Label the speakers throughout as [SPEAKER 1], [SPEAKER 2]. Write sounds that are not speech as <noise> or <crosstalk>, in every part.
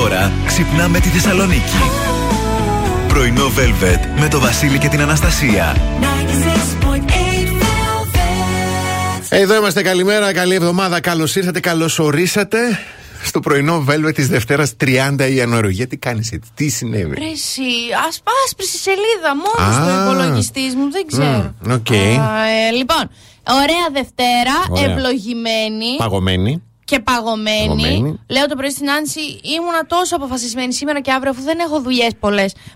[SPEAKER 1] Τώρα ξυπνάμε τη Θεσσαλονίκη. Πρωινό Velvet με το Βασίλη και την Αναστασία.
[SPEAKER 2] Εδώ είμαστε. Καλημέρα, καλή εβδομάδα. Καλώς ήρθατε, καλώς ορίσατε στο πρωινό Velvet της Δευτέρας 30 Ιανουαρίου. Γιατί κάνεις έτσι, τι συνέβη;
[SPEAKER 3] Ρε εσύ, άσπρισε σελίδα μόνος στο υπολογιστής μου, δεν ξέρω.
[SPEAKER 2] Οκ. Α,
[SPEAKER 3] ε, λοιπόν, ωραία Δευτέρα,
[SPEAKER 2] Ωραία.
[SPEAKER 3] ευλογημένη
[SPEAKER 2] Παγωμένη.
[SPEAKER 3] Και παγωμένη.
[SPEAKER 2] Παγωμένη.
[SPEAKER 3] Λέω το πρωί στην Άνση, ήμουνα τόσο αποφασισμένη σήμερα και αύριο, αφού δεν έχω δουλειές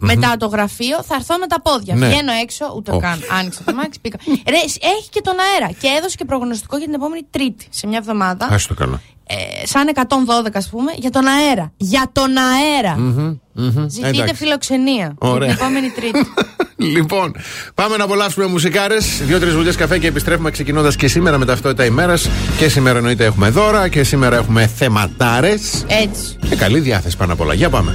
[SPEAKER 3] μετά το γραφείο, θα έρθω με τα πόδια.
[SPEAKER 2] Ναι.
[SPEAKER 3] Βγαίνω έξω, ούτε
[SPEAKER 2] Ω.
[SPEAKER 3] καν. Άνοιξα το μάξι, πήγα. <laughs> Ρε, έχει και τον αέρα. Και έδωσε και προγνωστικό για την επόμενη Τρίτη, σε μια εβδομάδα.
[SPEAKER 2] Α το καλά.
[SPEAKER 3] Ε, σαν 112, ας πούμε, για τον αέρα. Για τον αέρα. Ζητείτε
[SPEAKER 2] Εντάξει.
[SPEAKER 3] φιλοξενία.
[SPEAKER 2] Ωραία.
[SPEAKER 3] Για την επόμενη Τρίτη. <laughs>
[SPEAKER 2] Λοιπόν, πάμε να απολαύσουμε μουσικάρες. Δύο-τρει βουλιές καφέ και επιστρέφουμε ξεκινώντας και σήμερα με ταυτότητα ημέρας. Και σήμερα εννοείται έχουμε δώρα και σήμερα έχουμε θεματάρες.
[SPEAKER 3] Έτσι.
[SPEAKER 2] Και καλή διάθεση πάνω απ' όλα. Για πάμε.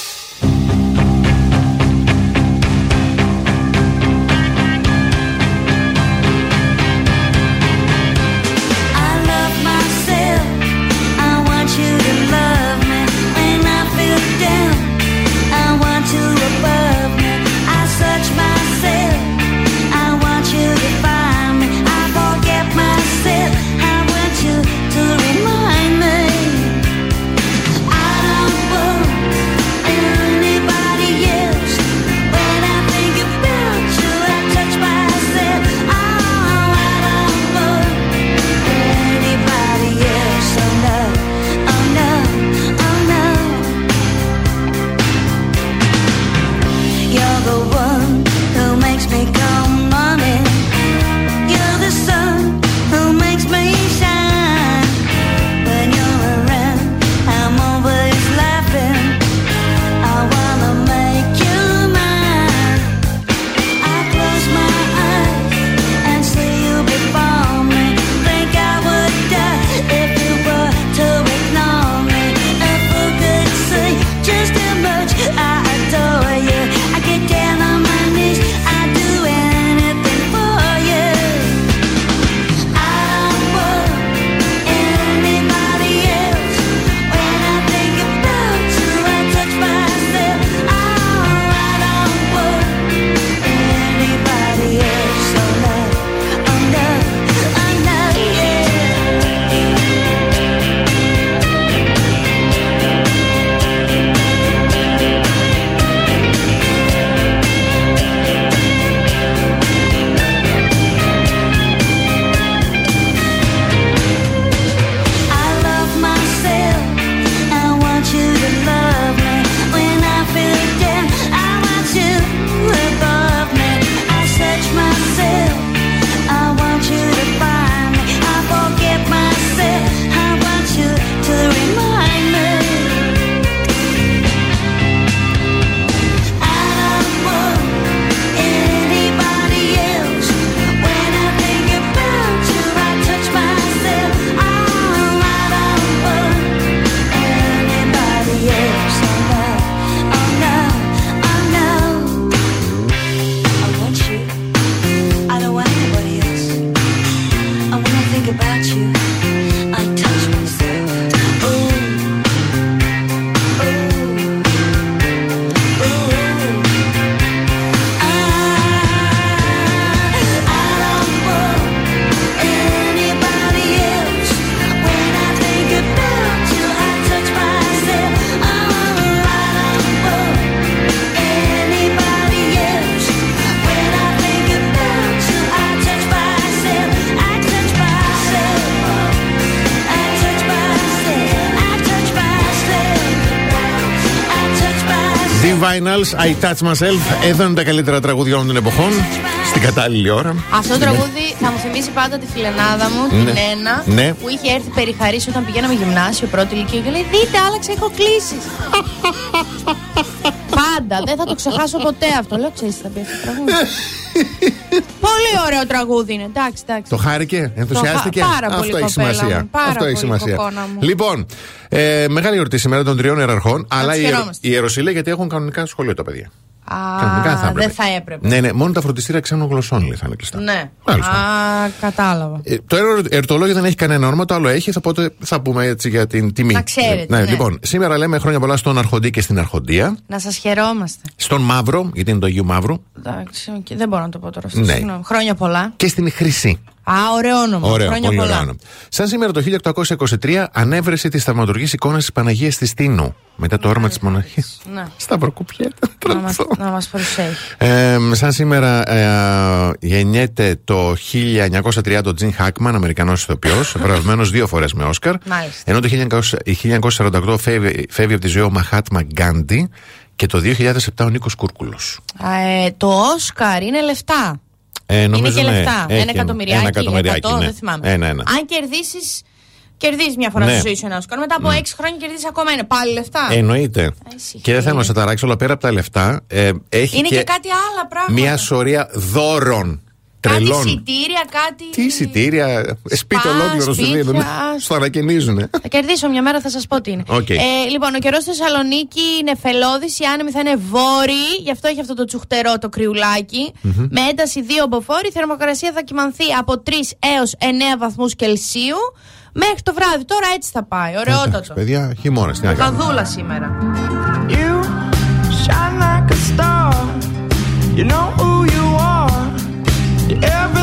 [SPEAKER 2] Finals, I Touch Myself. Εδώ είναι τα καλύτερα τραγούδια όλων των εποχών. Στην κατάλληλη ώρα.
[SPEAKER 4] Αυτό το τραγούδι θα μου θυμίσει πάντα τη φιλενάδα μου, την ναι. Ένα,
[SPEAKER 2] ναι.
[SPEAKER 4] που είχε έρθει περιχαρή όταν πηγαίναμε γυμνάσιο πρώτη ηλικία και λέει: Δείτε, άλλαξε, έχω κλείσει. <laughs> πάντα, δεν θα το ξεχάσω ποτέ αυτό. Λέω: Ξέρεις, θα πει αυτό το τραγούδι. πολύ ωραίο τραγούδι είναι. Εντάξει, εντάξει.
[SPEAKER 2] Το χάρηκε, ενθουσιάστηκε.
[SPEAKER 4] Το πάρα πολύ
[SPEAKER 2] Αυτό έχει σημασία.
[SPEAKER 4] Μου, πάρα
[SPEAKER 2] Αυτό
[SPEAKER 4] πολύ
[SPEAKER 2] έχει σημασία.
[SPEAKER 4] Μου.
[SPEAKER 2] Λοιπόν, ε, μεγάλη εορτή σήμερα των τριών ιεραρχών. Αλλά η, η ιεροσύλλα γιατί έχουν κανονικά σχολείο τα παιδιά.
[SPEAKER 4] Α, Κανονικά θα δεν θα έπρεπε.
[SPEAKER 2] Ναι, ναι, μόνο τα φροντιστήρια ξένων γλωσσών λέει, θα είναι κλειστά.
[SPEAKER 4] Ναι. Μάλιστα. Α, κατάλαβα.
[SPEAKER 2] Ε, το ερτολόγιο δεν έχει κανένα όνομα, το άλλο έχει, θα, πότε, θα πούμε έτσι για την τιμή.
[SPEAKER 4] Να ξέρετε.
[SPEAKER 2] Ναι, ναι. Λοιπόν, σήμερα λέμε χρόνια πολλά στον Αρχοντή και στην Αρχοντία.
[SPEAKER 4] Να σας χαιρόμαστε.
[SPEAKER 2] Στον Μαύρο, γιατί είναι το Αγίου Μαύρου.
[SPEAKER 4] Εντάξει, δεν μπορώ να το πω τώρα. Ναι. Χρόνια πολλά.
[SPEAKER 2] Και στην Χρυσή.
[SPEAKER 4] Α, ωραίο όνομα.
[SPEAKER 2] Ωραίο,
[SPEAKER 4] Χρόνια
[SPEAKER 2] πολύ
[SPEAKER 4] πολλά.
[SPEAKER 2] Ωραίο. Σαν σήμερα το 1823 ανέβρεση της θαυματουργής εικόνας της Παναγίας τη Στίνου. Μετά το όρμα της μοναχή.
[SPEAKER 4] Ναι.
[SPEAKER 2] Στα προκουπιέτα.
[SPEAKER 4] Να μα προσέχει.
[SPEAKER 2] Ε, σαν σήμερα ε, γεννιέται το 1930 ο Τζιν Χάκμαν, Αμερικανός ηθοποιός, <laughs> βραβευμένος δύο φορές με Όσκαρ.
[SPEAKER 4] Μάλιστα.
[SPEAKER 2] Ενώ το 1948 φεύγει, φεύγει από τη ζωή ο Μαχάτμα Γκάντι και το 2007 ο Νίκος Κούρκουλος.
[SPEAKER 4] Ε, το Όσκαρ είναι λεφτά.
[SPEAKER 2] Ε, νομίζω
[SPEAKER 4] είναι και
[SPEAKER 2] ναι,
[SPEAKER 4] λεφτά.
[SPEAKER 2] έχει
[SPEAKER 4] ένα εκατομμυριάκι.
[SPEAKER 2] Ένα εκατομμυριάκι.
[SPEAKER 4] εκατό,
[SPEAKER 2] ναι.
[SPEAKER 4] δεν θυμάμαι.
[SPEAKER 2] Ένα, ένα.
[SPEAKER 4] Αν κερδίσεις
[SPEAKER 5] Κερδίζεις μια φορά ναι. στη ζωή σου ένα σκορ. Μετά από έξι χρόνια κερδίζεις ακόμα ένα. Πάλι λεφτά.
[SPEAKER 2] Εννοείται. Και δεν θέλω να σε ταράξω, αλλά πέρα από τα λεφτά. Ε, έχει
[SPEAKER 5] Είναι και, και κάτι άλλα πράγματα.
[SPEAKER 2] Μια σωρία δώρων
[SPEAKER 5] Κάτι εισιτήρια, κάτι.
[SPEAKER 2] Τι εισιτήρια, σπίτι ολόκληρο σου δίνουν. Στο ανακαινίζουν.
[SPEAKER 5] Θα κερδίσω μια μέρα, θα σας πω τι είναι.
[SPEAKER 2] Okay.
[SPEAKER 5] Ε, λοιπόν, ο καιρός στη Θεσσαλονίκη είναι φελώδης, οι άνεμοι θα είναι βόρειοι, γι' αυτό έχει αυτό το τσουχτερό το κρυουλάκι. Mm-hmm. Με ένταση 2 μποφόρ, η θερμοκρασία θα κοιμανθεί από 3 έως 9 βαθμούς Κελσίου. Μέχρι το βράδυ, τώρα έτσι θα πάει. Ωραιότατο.
[SPEAKER 2] Παιδιά, χειμώνα στην
[SPEAKER 5] Καδούλα σήμερα. You shine like a star. You know who you are.
[SPEAKER 6] Every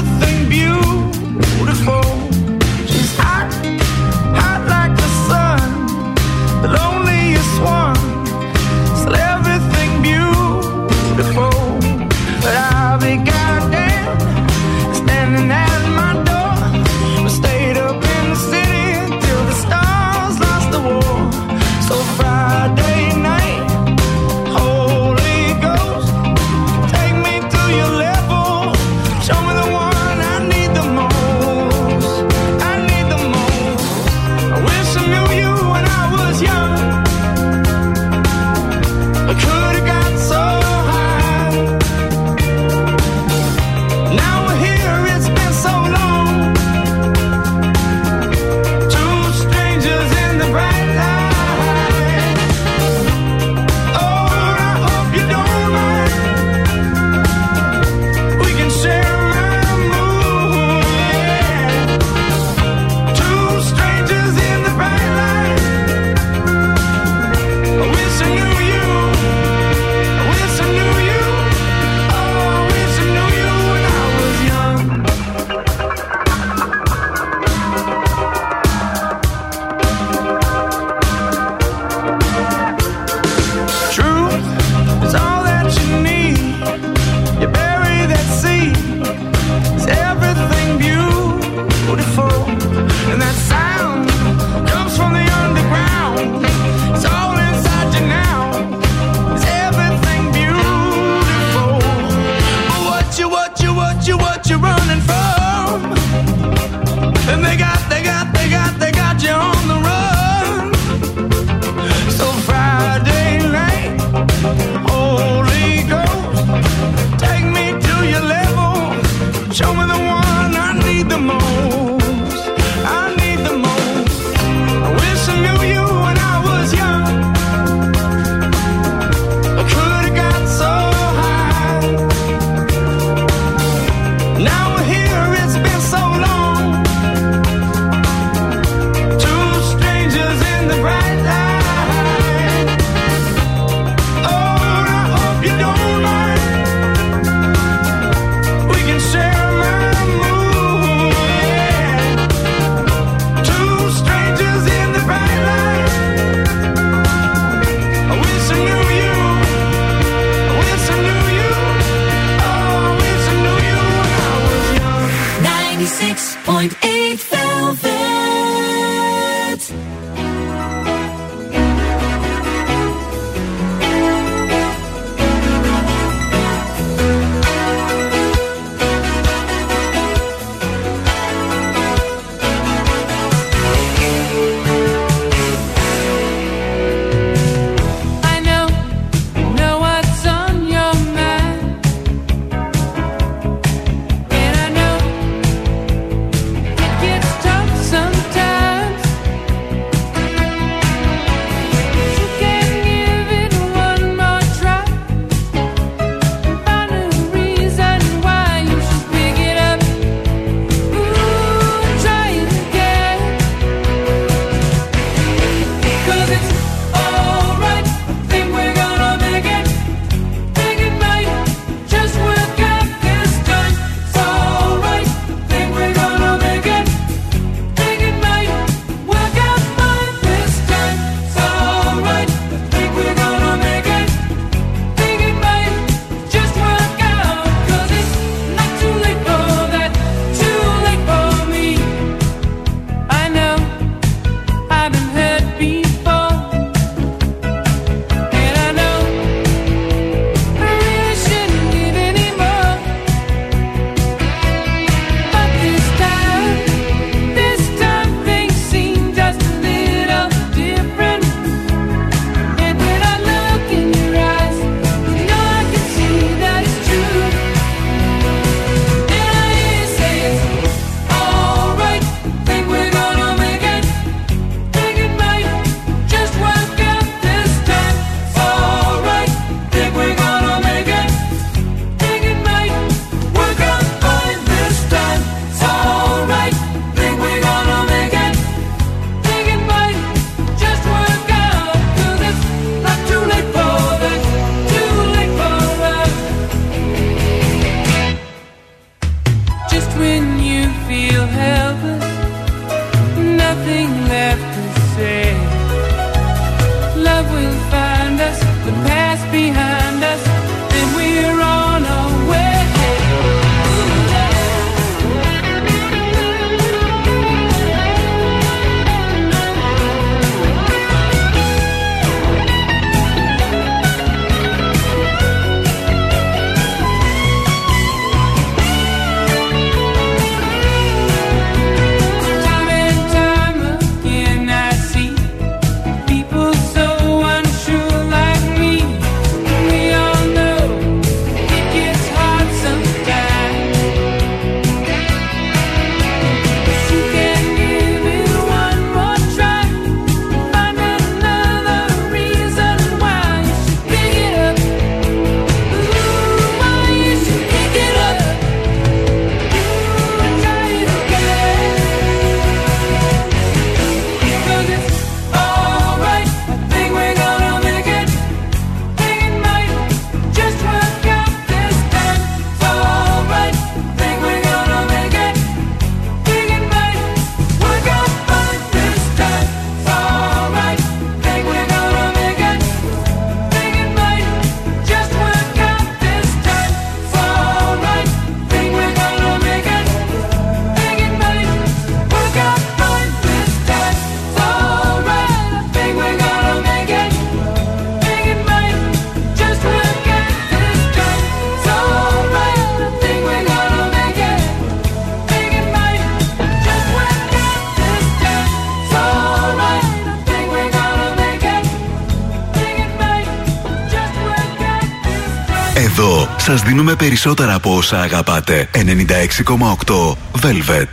[SPEAKER 6] δίνουμε περισσότερα από όσα αγαπάτε. 96,8 Velvet.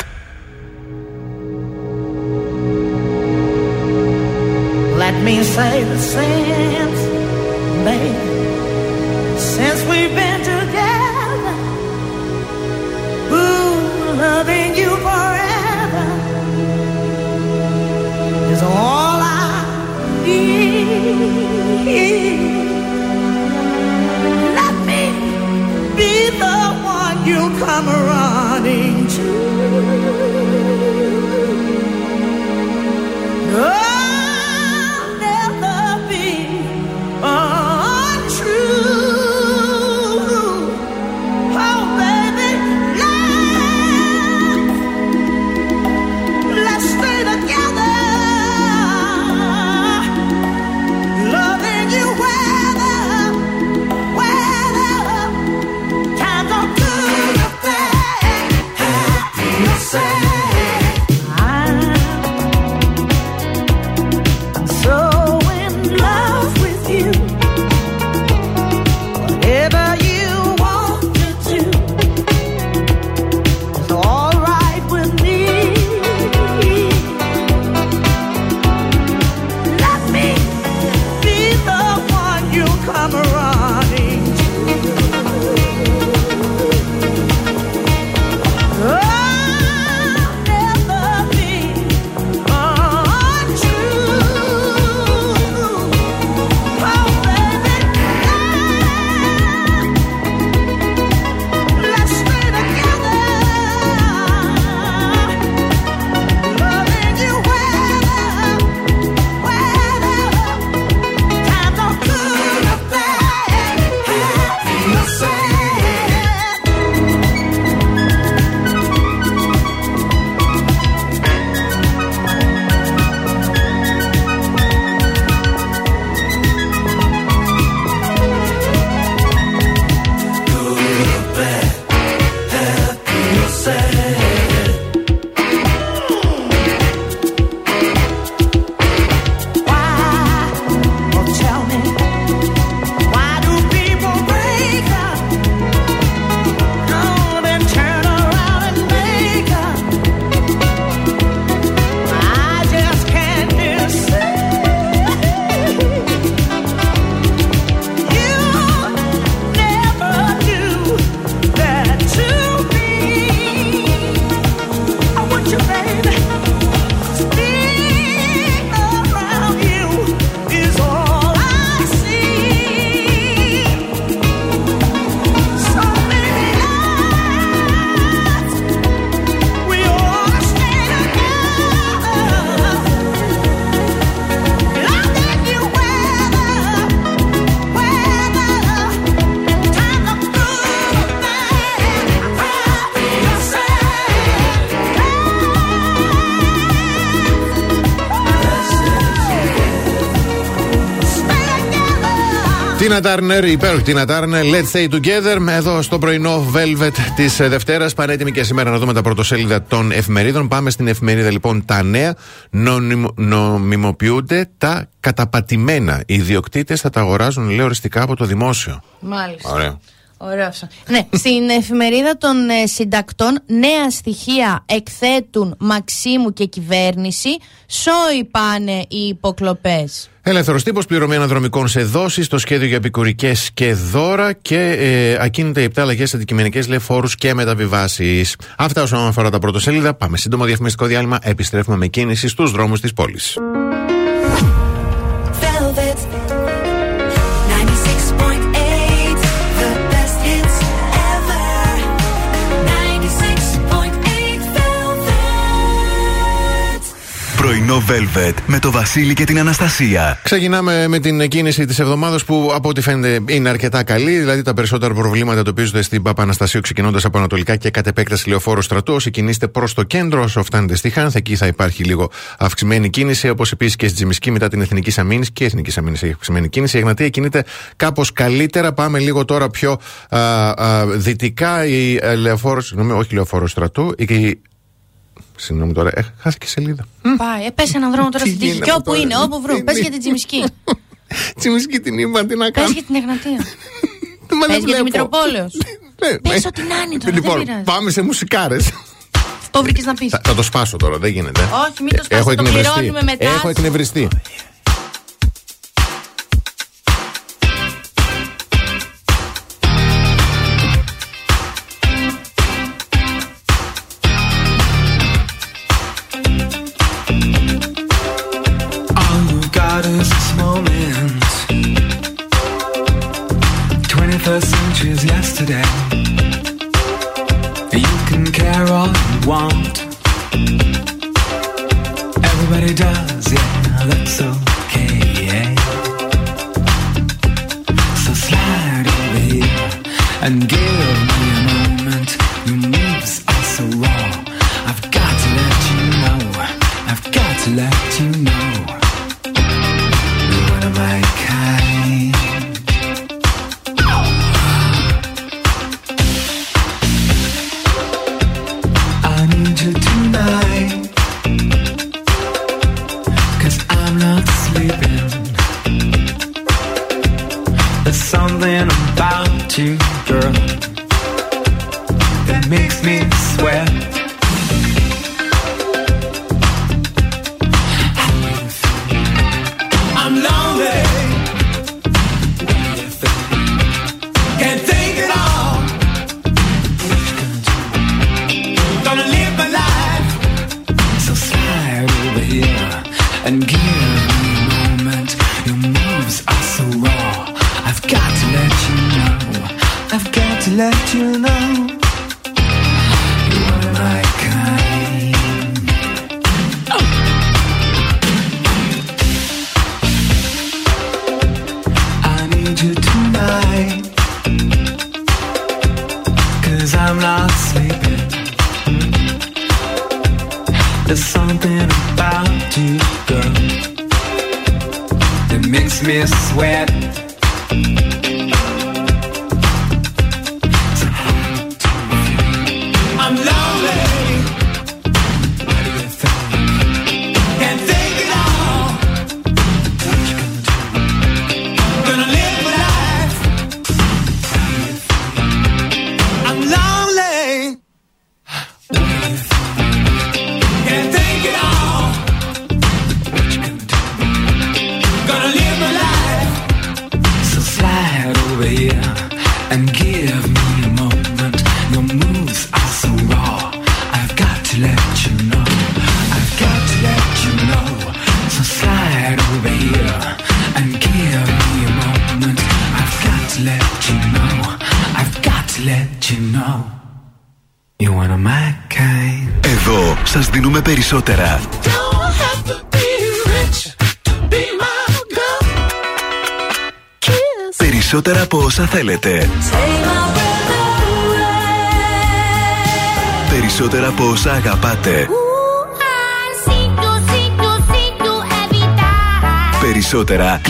[SPEAKER 4] Let me say the since,
[SPEAKER 2] Τίνα Τάρνερ, υπέροχη Τίνα Τάρνερ, Let's Stay Together. Εδώ στο πρωινό Velvet της Δευτέρας. Πανέτοιμη και σήμερα να δούμε τα πρωτοσέλιδα των εφημερίδων. Πάμε στην εφημερίδα λοιπόν τα νέα. Νομιμο- νομιμοποιούνται τα καταπατημένα. Οι ιδιοκτήτες θα τα αγοράζουν, λέω, οριστικά από το δημόσιο.
[SPEAKER 3] Μάλιστα.
[SPEAKER 2] Ωραία.
[SPEAKER 3] Ωραίος. Ναι, στην εφημερίδα των ε, συντακτών νέα στοιχεία εκθέτουν Μαξίμου και κυβέρνηση. Σόι πάνε οι υποκλοπές.
[SPEAKER 2] Ελεύθερος τύπος, πληρωμή αναδρομικών σε δόσεις, το σχέδιο για επικουρικές και δώρα και ε, ακίνητα οι 7 αλλαγέ αντικειμενικέ λέει φόρου και μεταβιβάσεις. Αυτά όσον αφορά τα πρωτοσέλιδα. Πάμε σύντομο διαφημιστικό διάλειμμα. Επιστρέφουμε με κίνηση
[SPEAKER 7] στους δρόμους της πόλης.
[SPEAKER 6] Πρωινό Velvet με το Βασίλη και την Αναστασία.
[SPEAKER 2] Ξεκινάμε με την κίνηση της εβδομάδας που από ό,τι φαίνεται είναι αρκετά καλή. Δηλαδή τα περισσότερα προβλήματα εντοπίζονται στην Παπαναστασίου ξεκινώντας από Ανατολικά και κατ' επέκταση λεωφόρο στρατού. Όσοι κινείστε προς το κέντρο, όσο φτάνετε στη Χάνθ, εκεί θα υπάρχει λίγο αυξημένη κίνηση. Όπως επίσης και στη Τζιμισκή μετά την Εθνική Αμήνη και η Εθνική Αμήνη έχει αυξημένη κίνηση. Η Εγνατία κινείται κάπως καλύτερα. Πάμε λίγο τώρα πιο α, α, δυτικά. Η ε, λεωφόρος, όχι λεωφόρος στρατού, η, Συγγνώμη τώρα, ε, χάθηκε σελίδα.
[SPEAKER 3] Πάει, ε, πες έναν δρόμο τώρα
[SPEAKER 2] Τι
[SPEAKER 3] στην τύχη.
[SPEAKER 2] γίνεται
[SPEAKER 3] Και όπου
[SPEAKER 2] τώρα,
[SPEAKER 3] είναι, όπου βρω.
[SPEAKER 2] τι
[SPEAKER 3] Πες
[SPEAKER 2] είναι.
[SPEAKER 3] για την Τζιμισκή. <laughs>
[SPEAKER 2] Τσιμισκή την είπα, τι να
[SPEAKER 3] Πες
[SPEAKER 2] κάνω.
[SPEAKER 3] για την Εγνατία. <laughs>
[SPEAKER 2] Μα δεν
[SPEAKER 3] Πες για
[SPEAKER 2] βλέπω.
[SPEAKER 3] Δημητροπόλεως. <laughs>
[SPEAKER 2] Ναι,
[SPEAKER 3] Πες
[SPEAKER 2] ε,
[SPEAKER 3] ό,τι να είναι τώρα,
[SPEAKER 2] Λοιπόν,
[SPEAKER 3] δεν πειράζει.
[SPEAKER 2] πάμε σε μουσικάρες.
[SPEAKER 3] Αυτό βρήκες να πεις.
[SPEAKER 2] Θα, θα το σπάσω τώρα, δεν γίνεται.
[SPEAKER 3] Όχι, μην το σπάσεις,
[SPEAKER 2] Έχω
[SPEAKER 3] το
[SPEAKER 2] εκνευριστεί.
[SPEAKER 3] πληρώνουμε μετά.
[SPEAKER 2] Έχω εκνευριστεί.
[SPEAKER 8] today. To let you know.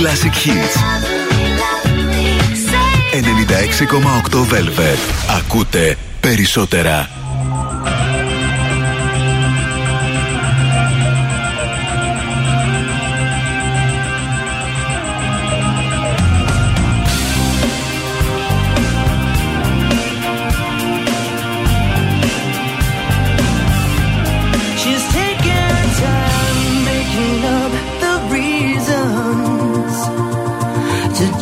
[SPEAKER 4] Classic Hits. 96,8 Velvet. Ακούτε περισσότερα.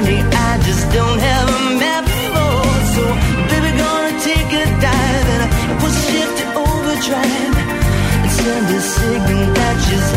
[SPEAKER 4] journey I just don't have a map for. So, baby, gonna take a dive and we'll shift to overdrive and send a signal that just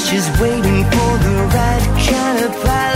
[SPEAKER 4] she's waiting for the right kind of
[SPEAKER 7] prize.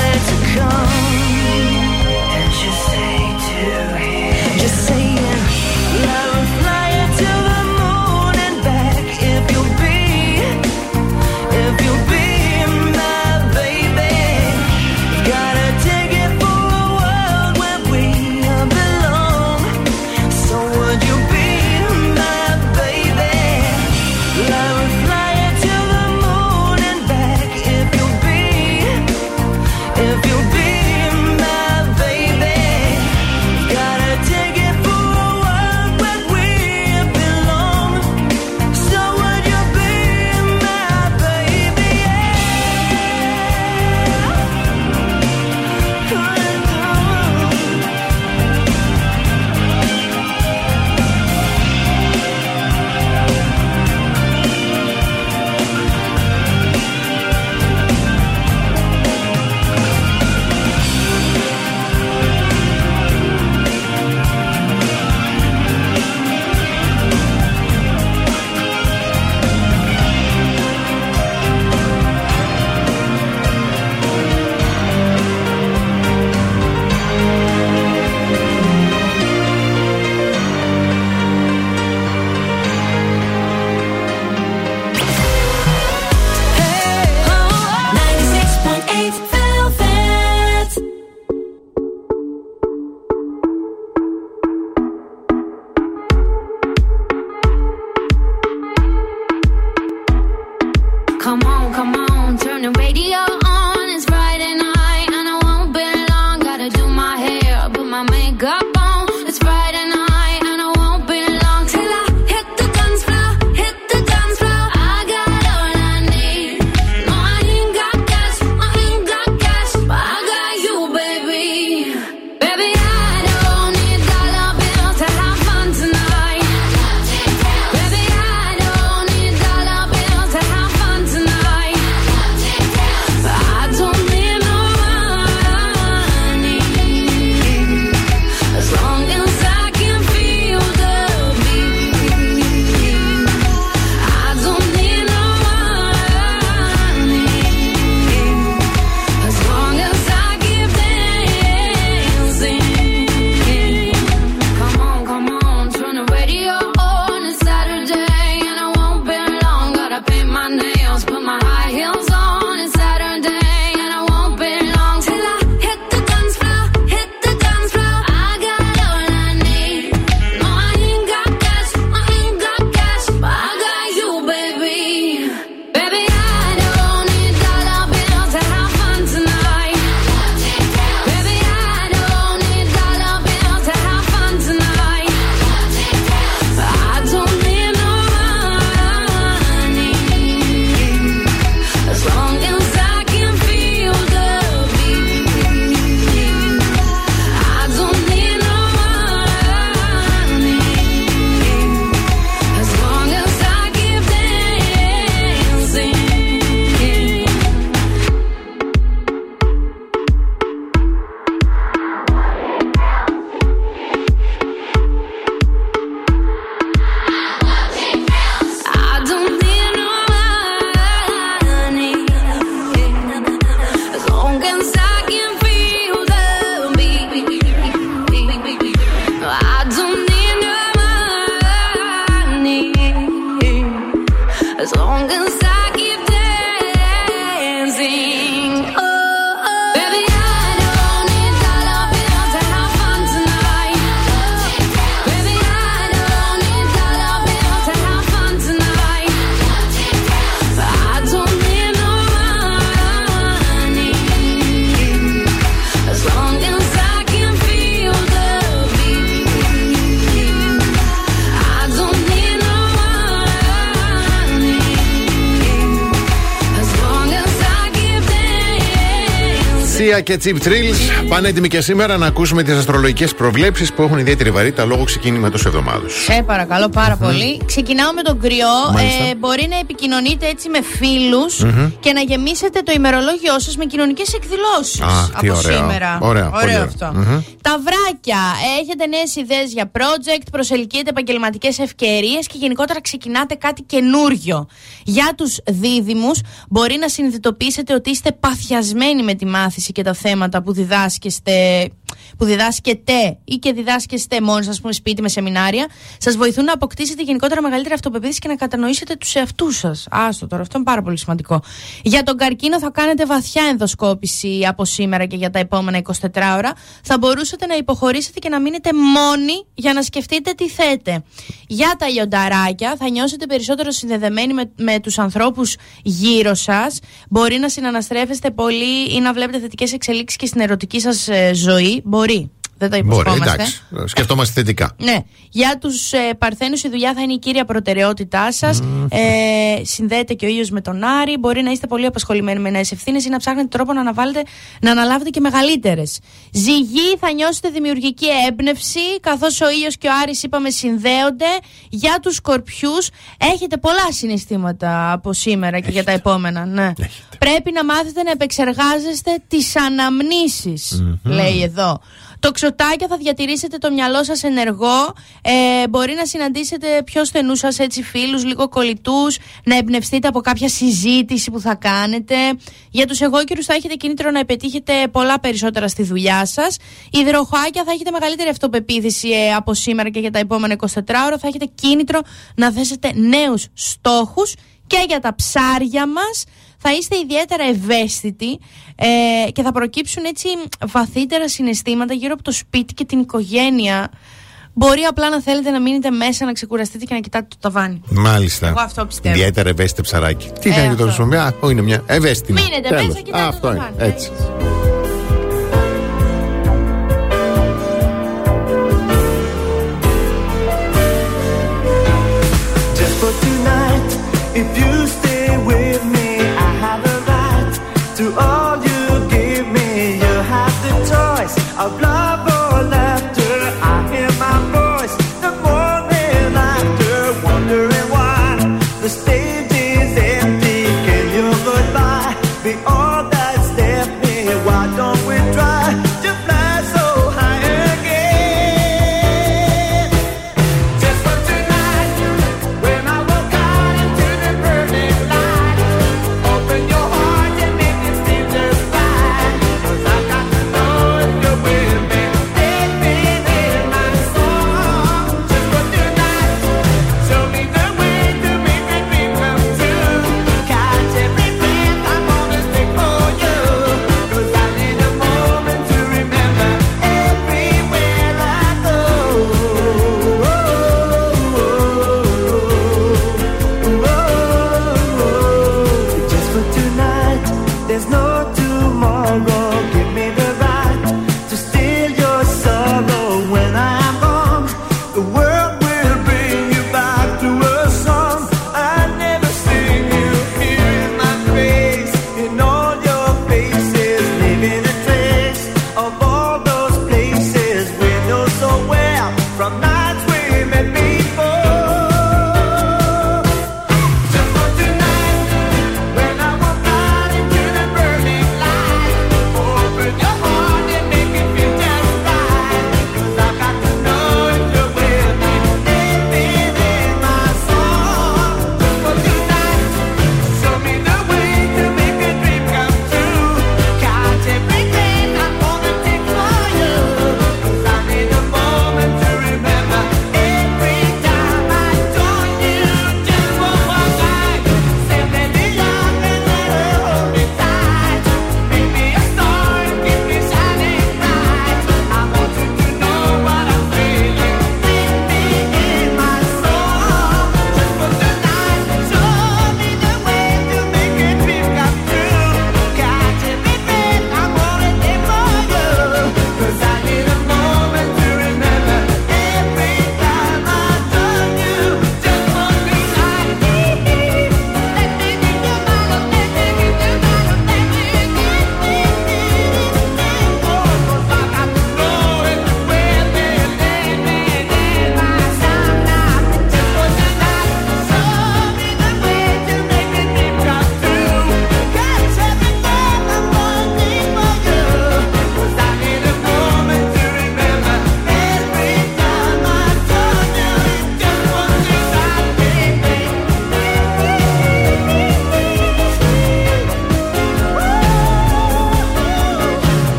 [SPEAKER 7] Dancing.
[SPEAKER 2] Σία και Chip Thrills πάνε έτοιμοι και σήμερα να ακούσουμε τις αστρολογικές προβλέψεις που έχουν ιδιαίτερη βαρύτητα λόγω ξεκίνηματο εβδομάδου.
[SPEAKER 3] Σε παρακαλώ πάρα πολύ. Ξεκινάω με τον κρυό.
[SPEAKER 2] Μάλιστα.
[SPEAKER 3] Ε, μπορεί να επικοινωνείτε έτσι με φίλους και να γεμίσετε το ημερολόγιό σας με κοινωνικές εκδηλώσεις.
[SPEAKER 2] Α, τι
[SPEAKER 3] από
[SPEAKER 2] ωραίο.
[SPEAKER 3] σήμερα.
[SPEAKER 2] Ωραία, πολύ ωραίο.
[SPEAKER 3] αυτό.
[SPEAKER 2] Μμμ.
[SPEAKER 3] Τα βράκια. Έχετε νέες ιδέες για project, προσελκύετε επαγγελματικές ευκαιρίες και γενικότερα ξεκινάτε κάτι καινούριο. Για τους δίδυμους, μπορεί να συνειδητοποιήσετε ότι είστε παθιασμένοι με τη μάθηση και τα θέματα που διδάσκεστε που διδάσκετε ή και διδάσκεστε μόνοι σας, ας πούμε, σπίτι με σεμινάρια, σας βοηθούν να αποκτήσετε γενικότερα μεγαλύτερη αυτοπεποίθηση και να κατανοήσετε τους εαυτούς σας. Άστο τώρα, αυτό είναι πάρα πολύ σημαντικό. Για τον καρκίνο θα κάνετε βαθιά ενδοσκόπηση από σήμερα και για τα επόμενα 24 ώρα. Θα μπορούσατε να υποχωρήσετε και να μείνετε μόνοι για να σκεφτείτε τι θέτε. Για τα λιονταράκια θα νιώσετε περισσότερο συνδεδεμένοι με, με τους ανθρώπους γύρω σας. Μπορεί να συναναστρέφεστε πολύ ή να βλέπετε θετικές εξελίξεις και στην ερωτική σας ζωή. Μπορεί. Δεν το
[SPEAKER 2] Μπορεί,
[SPEAKER 3] υποσχόμαστε.
[SPEAKER 2] εντάξει. Σκεφτόμαστε θετικά.
[SPEAKER 3] Ναι. Για τους ε, Παρθένους, η δουλειά θα είναι η κύρια προτεραιότητά σας. Ε, συνδέεται και ο ήλιο με τον Άρη. Μπορεί να είστε πολύ απασχολημένοι με νέες ευθύνες ή να ψάχνετε τρόπο να, αναβάλλετε, να αναλάβετε και μεγαλύτερες. Ζυγή, θα νιώσετε δημιουργική έμπνευση, καθώς ο ήλιο και ο Άρης είπαμε συνδέονται. Για τους Σκορπιούς, έχετε πολλά συναισθήματα από σήμερα και για τα επόμενα. Ναι. Πρέπει να μάθετε να επεξεργάζεστε τις αναμνήσεις λέει εδώ. Το ξωτάκια θα διατηρήσετε το μυαλό σας ενεργό. Ε, μπορεί να συναντήσετε πιο στενούς σας έτσι φίλους, λίγο κολλητούς, να εμπνευστείτε από κάποια συζήτηση που θα κάνετε. Για τους εγώκερους θα έχετε κίνητρο να επιτύχετε πολλά περισσότερα στη δουλειά σας. Υδροχάκια θα έχετε μεγαλύτερη αυτοπεποίθηση ε, από σήμερα και για τα επόμενα 24 ώρα. Θα έχετε κίνητρο να θέσετε νέους στόχους. Και για τα ψάρια μας θα είστε ιδιαίτερα ευαίσθητοι ε, και θα προκύψουν έτσι βαθύτερα συναισθήματα γύρω από το σπίτι και την οικογένεια. Μπορεί απλά να θέλετε να μείνετε μέσα, να ξεκουραστείτε και να κοιτάτε το ταβάνι.
[SPEAKER 2] Μάλιστα.
[SPEAKER 3] Εγώ αυτό πιστεύω.
[SPEAKER 2] Ιδιαίτερα ευαίσθητε ψαράκι. Τι
[SPEAKER 3] Ε,
[SPEAKER 2] κάνει
[SPEAKER 3] αυτό.
[SPEAKER 2] το σου Α, είναι μια ευαίσθητη.
[SPEAKER 3] Μείνετε
[SPEAKER 2] Τέλος.
[SPEAKER 3] μέσα, κοιτάτε
[SPEAKER 2] Α,
[SPEAKER 3] το
[SPEAKER 2] Αυτό είναι.
[SPEAKER 3] ταβάνι.
[SPEAKER 2] Έτσι.
[SPEAKER 4] Just for tonight, if you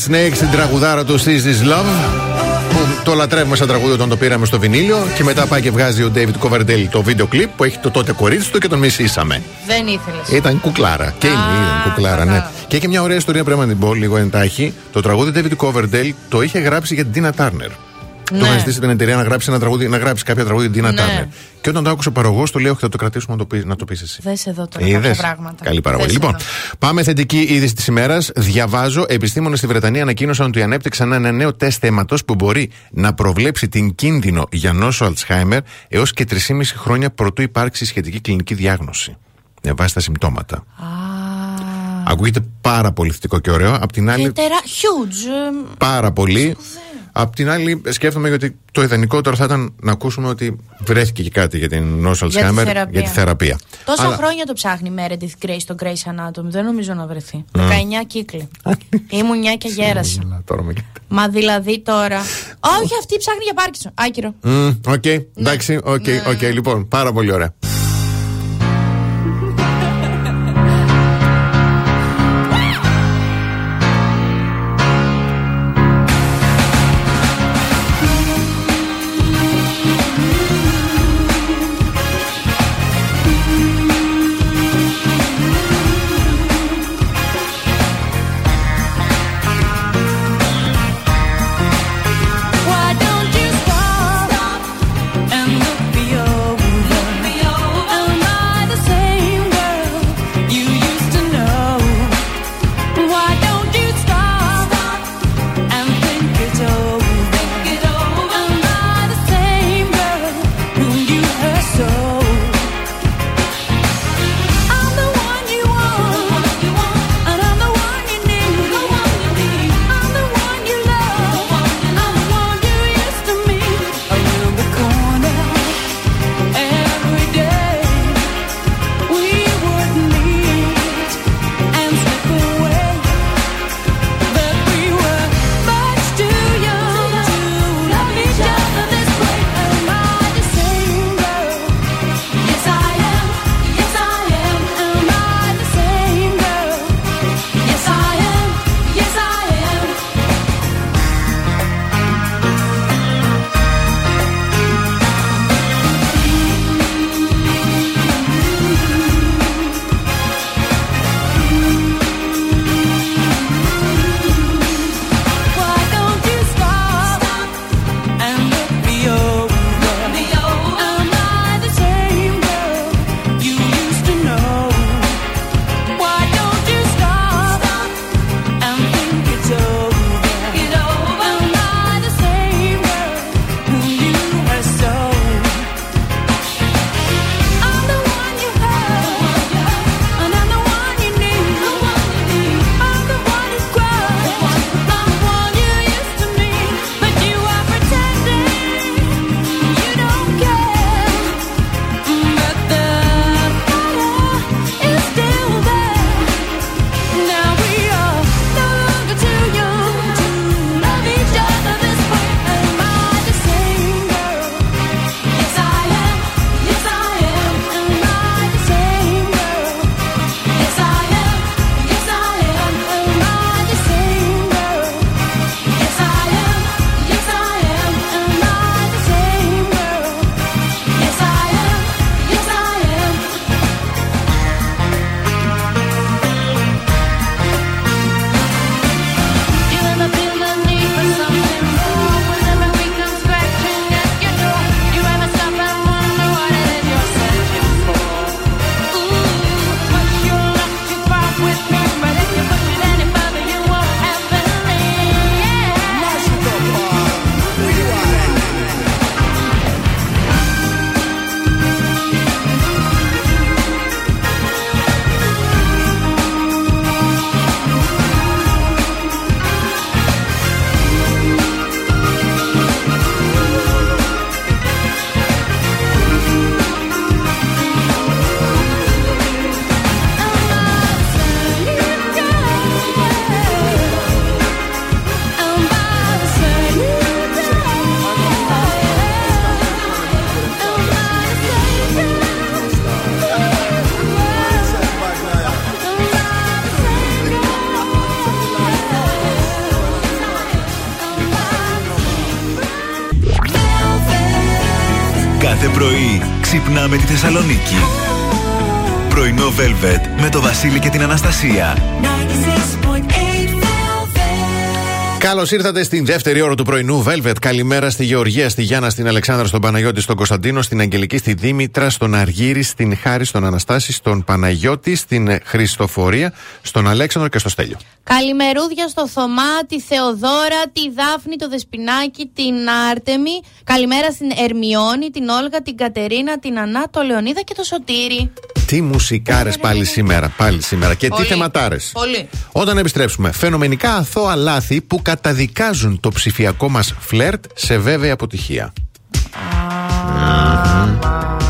[SPEAKER 2] White Snake στην τραγουδάρα του Is This Love. Που το λατρεύουμε σαν τραγούδι όταν το πήραμε στο βινίλιο. Και μετά πάει και βγάζει ο David Coverdale το βίντεο κλιπ που έχει το τότε κορίτσι του και τον μισήσαμε.
[SPEAKER 3] Δεν ήθελες.
[SPEAKER 2] Ήταν κουκλάρα. Και είναι,
[SPEAKER 3] Α,
[SPEAKER 2] είναι κουκλάρα, ναι.
[SPEAKER 3] κατάλαβα.
[SPEAKER 2] Και έχει μια ωραία ιστορία πρέπει να την πω λίγο εντάχει. Το τραγούδι David Coverdale το είχε γράψει για την Tina Turner.
[SPEAKER 3] Ναι.
[SPEAKER 2] Το είχαν ζητήσει την εταιρεία να γράψει, ένα τραγούδι, να γράψει κάποια τραγούδι για την Tina
[SPEAKER 3] Ναι.
[SPEAKER 2] Turner. Και όταν το άκουσε ο παραγωγός, το λέει: Όχι, θα το κρατήσουμε να το πεις να το πεις εσύ.
[SPEAKER 3] Δες εδώ τώρα
[SPEAKER 2] Είδες;
[SPEAKER 3] κάποια πράγματα.
[SPEAKER 2] Καλή παραγωγή.
[SPEAKER 3] Δες
[SPEAKER 2] Λοιπόν,
[SPEAKER 3] εδώ.
[SPEAKER 2] πάμε θετική είδηση της ημέρας. Διαβάζω, επιστήμονες στη Βρετανία ανακοίνωσαν ότι ανέπτυξαν ένα νέο τεστ αίματος που μπορεί να προβλέψει την κίνδυνο για νόσο Αλτσχάιμερ έως και 3,5 χρόνια προτού υπάρξει σχετική κλινική διάγνωση. Με βάση τα συμπτώματα.
[SPEAKER 3] Α,
[SPEAKER 2] Ακούγεται πάρα πολύ θετικό και ωραίο. Απ' την άλλη,
[SPEAKER 3] και τερα... huge. ε,
[SPEAKER 2] πάρα πολύ. Απ' την άλλη, σκέφτομαι ότι το ιδανικότερο θα ήταν να ακούσουμε ότι βρέθηκε και κάτι για την νόσο
[SPEAKER 3] Για τη
[SPEAKER 2] Alzheimer
[SPEAKER 3] θεραπεία.
[SPEAKER 2] για τη θεραπεία.
[SPEAKER 3] Τόσα
[SPEAKER 2] Αλλά-
[SPEAKER 3] χρόνια το ψάχνει η Meredith Grey στο Grey's Anatomy. Δεν νομίζω να βρεθεί. 19 κύκλοι. <laughs> Ήμουν μια και γέρασα.
[SPEAKER 2] Έλα, τώρα με κοιτά.
[SPEAKER 3] Μα δηλαδή τώρα. Όχι, αυτή ψάχνει για Πάρκινσον. Άκυρο.
[SPEAKER 2] Μμ, Οκ,
[SPEAKER 3] Ναι.
[SPEAKER 2] εντάξει, OK, OK, λοιπόν, πάρα πολύ ωραία.
[SPEAKER 6] Θεσσαλονίκη. Πρωινό Velvet με το Βασίλη και την Αναστασία.
[SPEAKER 2] Καλώς ήρθατε στην δεύτερη ώρα του πρωινού Velvet. Καλημέρα στη Γεωργία, στη Γιάννα, στην Αλεξάνδρα, στον Παναγιώτη, στον Κωνσταντίνο, στην Αγγελική, στη Δήμητρα, στον Αργύρι, στην Χάρη, στον Αναστάση, στον Παναγιώτη, στην Χριστοφορία, στον Αλέξανδρο και στο Στέλιο.
[SPEAKER 3] Καλημερούδια στο Θωμά, τη Θεοδώρα, τη Δάφνη, το Δεσπινάκι, την Άρτεμη. Καλημέρα στην Ερμιόνη, την Όλγα, την Κατερίνα, την Ανά, το Λεωνίδα και το Σωτήρι.
[SPEAKER 2] Τι μουσικάρες πάλι σήμερα, πάλι σήμερα. Και τι
[SPEAKER 3] Πολύ.
[SPEAKER 2] θεματάρες.
[SPEAKER 3] Πολύ.
[SPEAKER 2] Όταν επιστρέψουμε, φαινομενικά αθώα λάθη που καταδικάζουν το ψηφιακό μας φλερτ σε βέβαιη αποτυχία.
[SPEAKER 4] The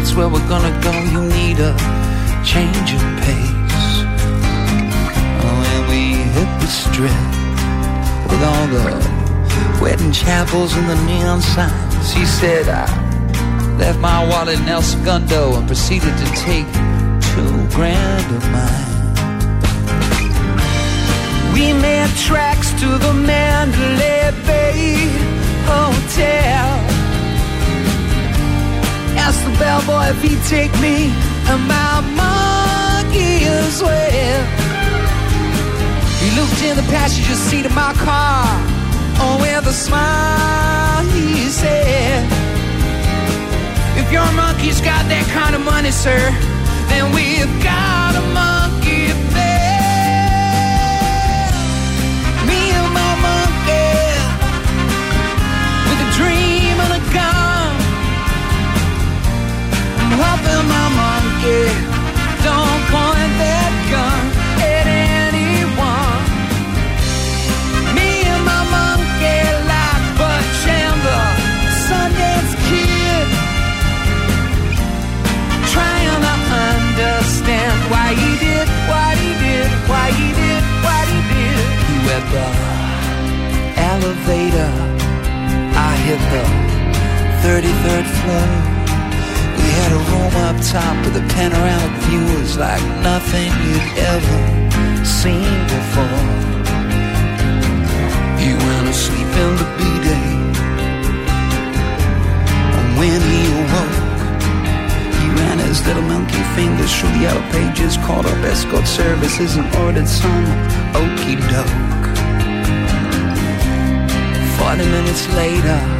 [SPEAKER 9] that's where we're gonna go. You need a change of pace. Oh, and we hit the strip with all the wedding chapels and the neon signs. He said, I left my wallet in El Segundo and proceeded to take two grand of mine. We made tracks to the Mandalay Bay Hotel. Asked the bellboy if he'd take me and my monkey as well. He looked in the passenger seat of my car. Oh, with a smile, he said, If your monkey's got that kind of money, sir, then we've got a hit the 33rd floor. We had a room up top with a panoramic view. It was like nothing you'd ever seen before. He went to sleep in the B-day. And when he awoke, he ran his little monkey fingers through the yellow pages, called up escort services and ordered some okey doke. Forty minutes later,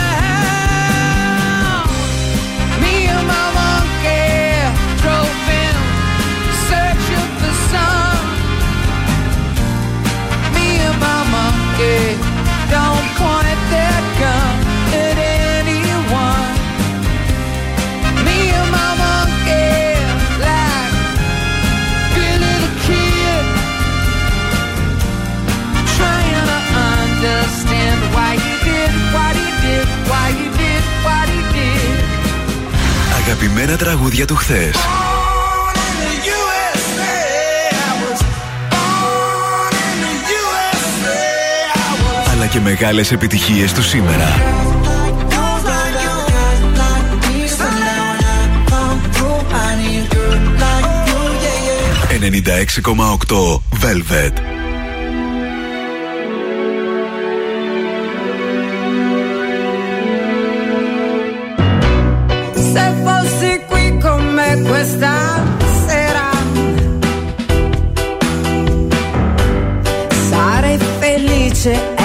[SPEAKER 6] Αγαπημένα τραγούδια του Χθες. Και μεγάλες επιτυχίες του σήμερα.
[SPEAKER 4] Girls like you, guys like me. Someday when I come through, I need a girl like you, yeah, yeah.
[SPEAKER 6] 96,8 Velvet.
[SPEAKER 10] Se fossi qui con me questa sera, sarei felice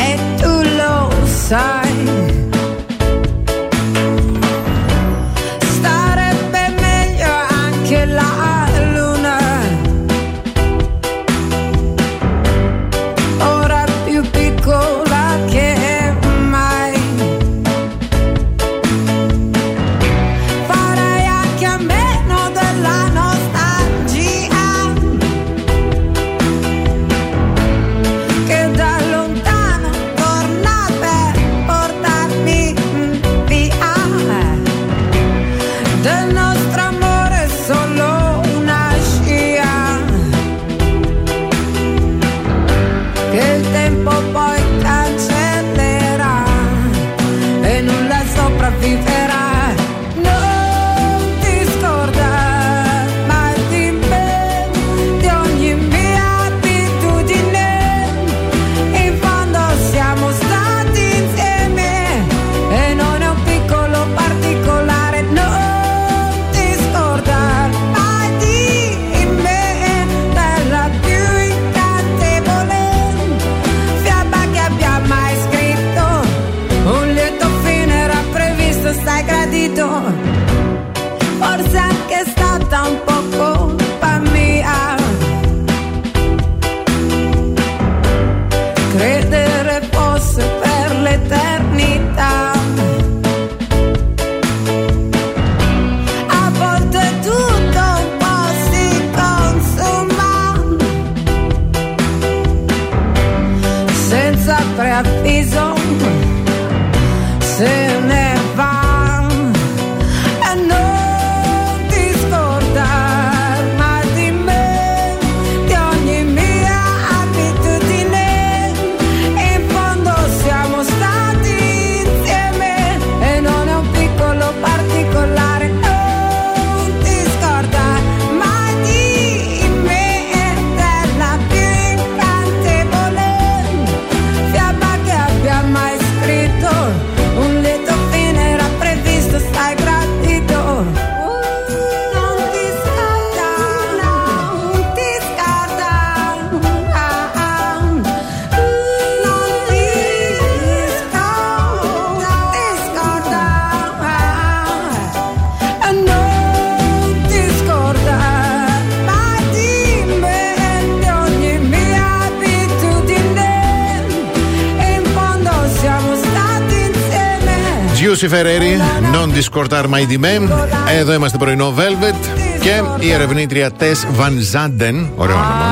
[SPEAKER 10] insieme
[SPEAKER 2] Giussi Φεραίρι, Non Discordar My Dime. Εδώ είμαστε πρωινό Velvet και η ερευνήτρια Τες Van Zanden. Ωραίο όνομα.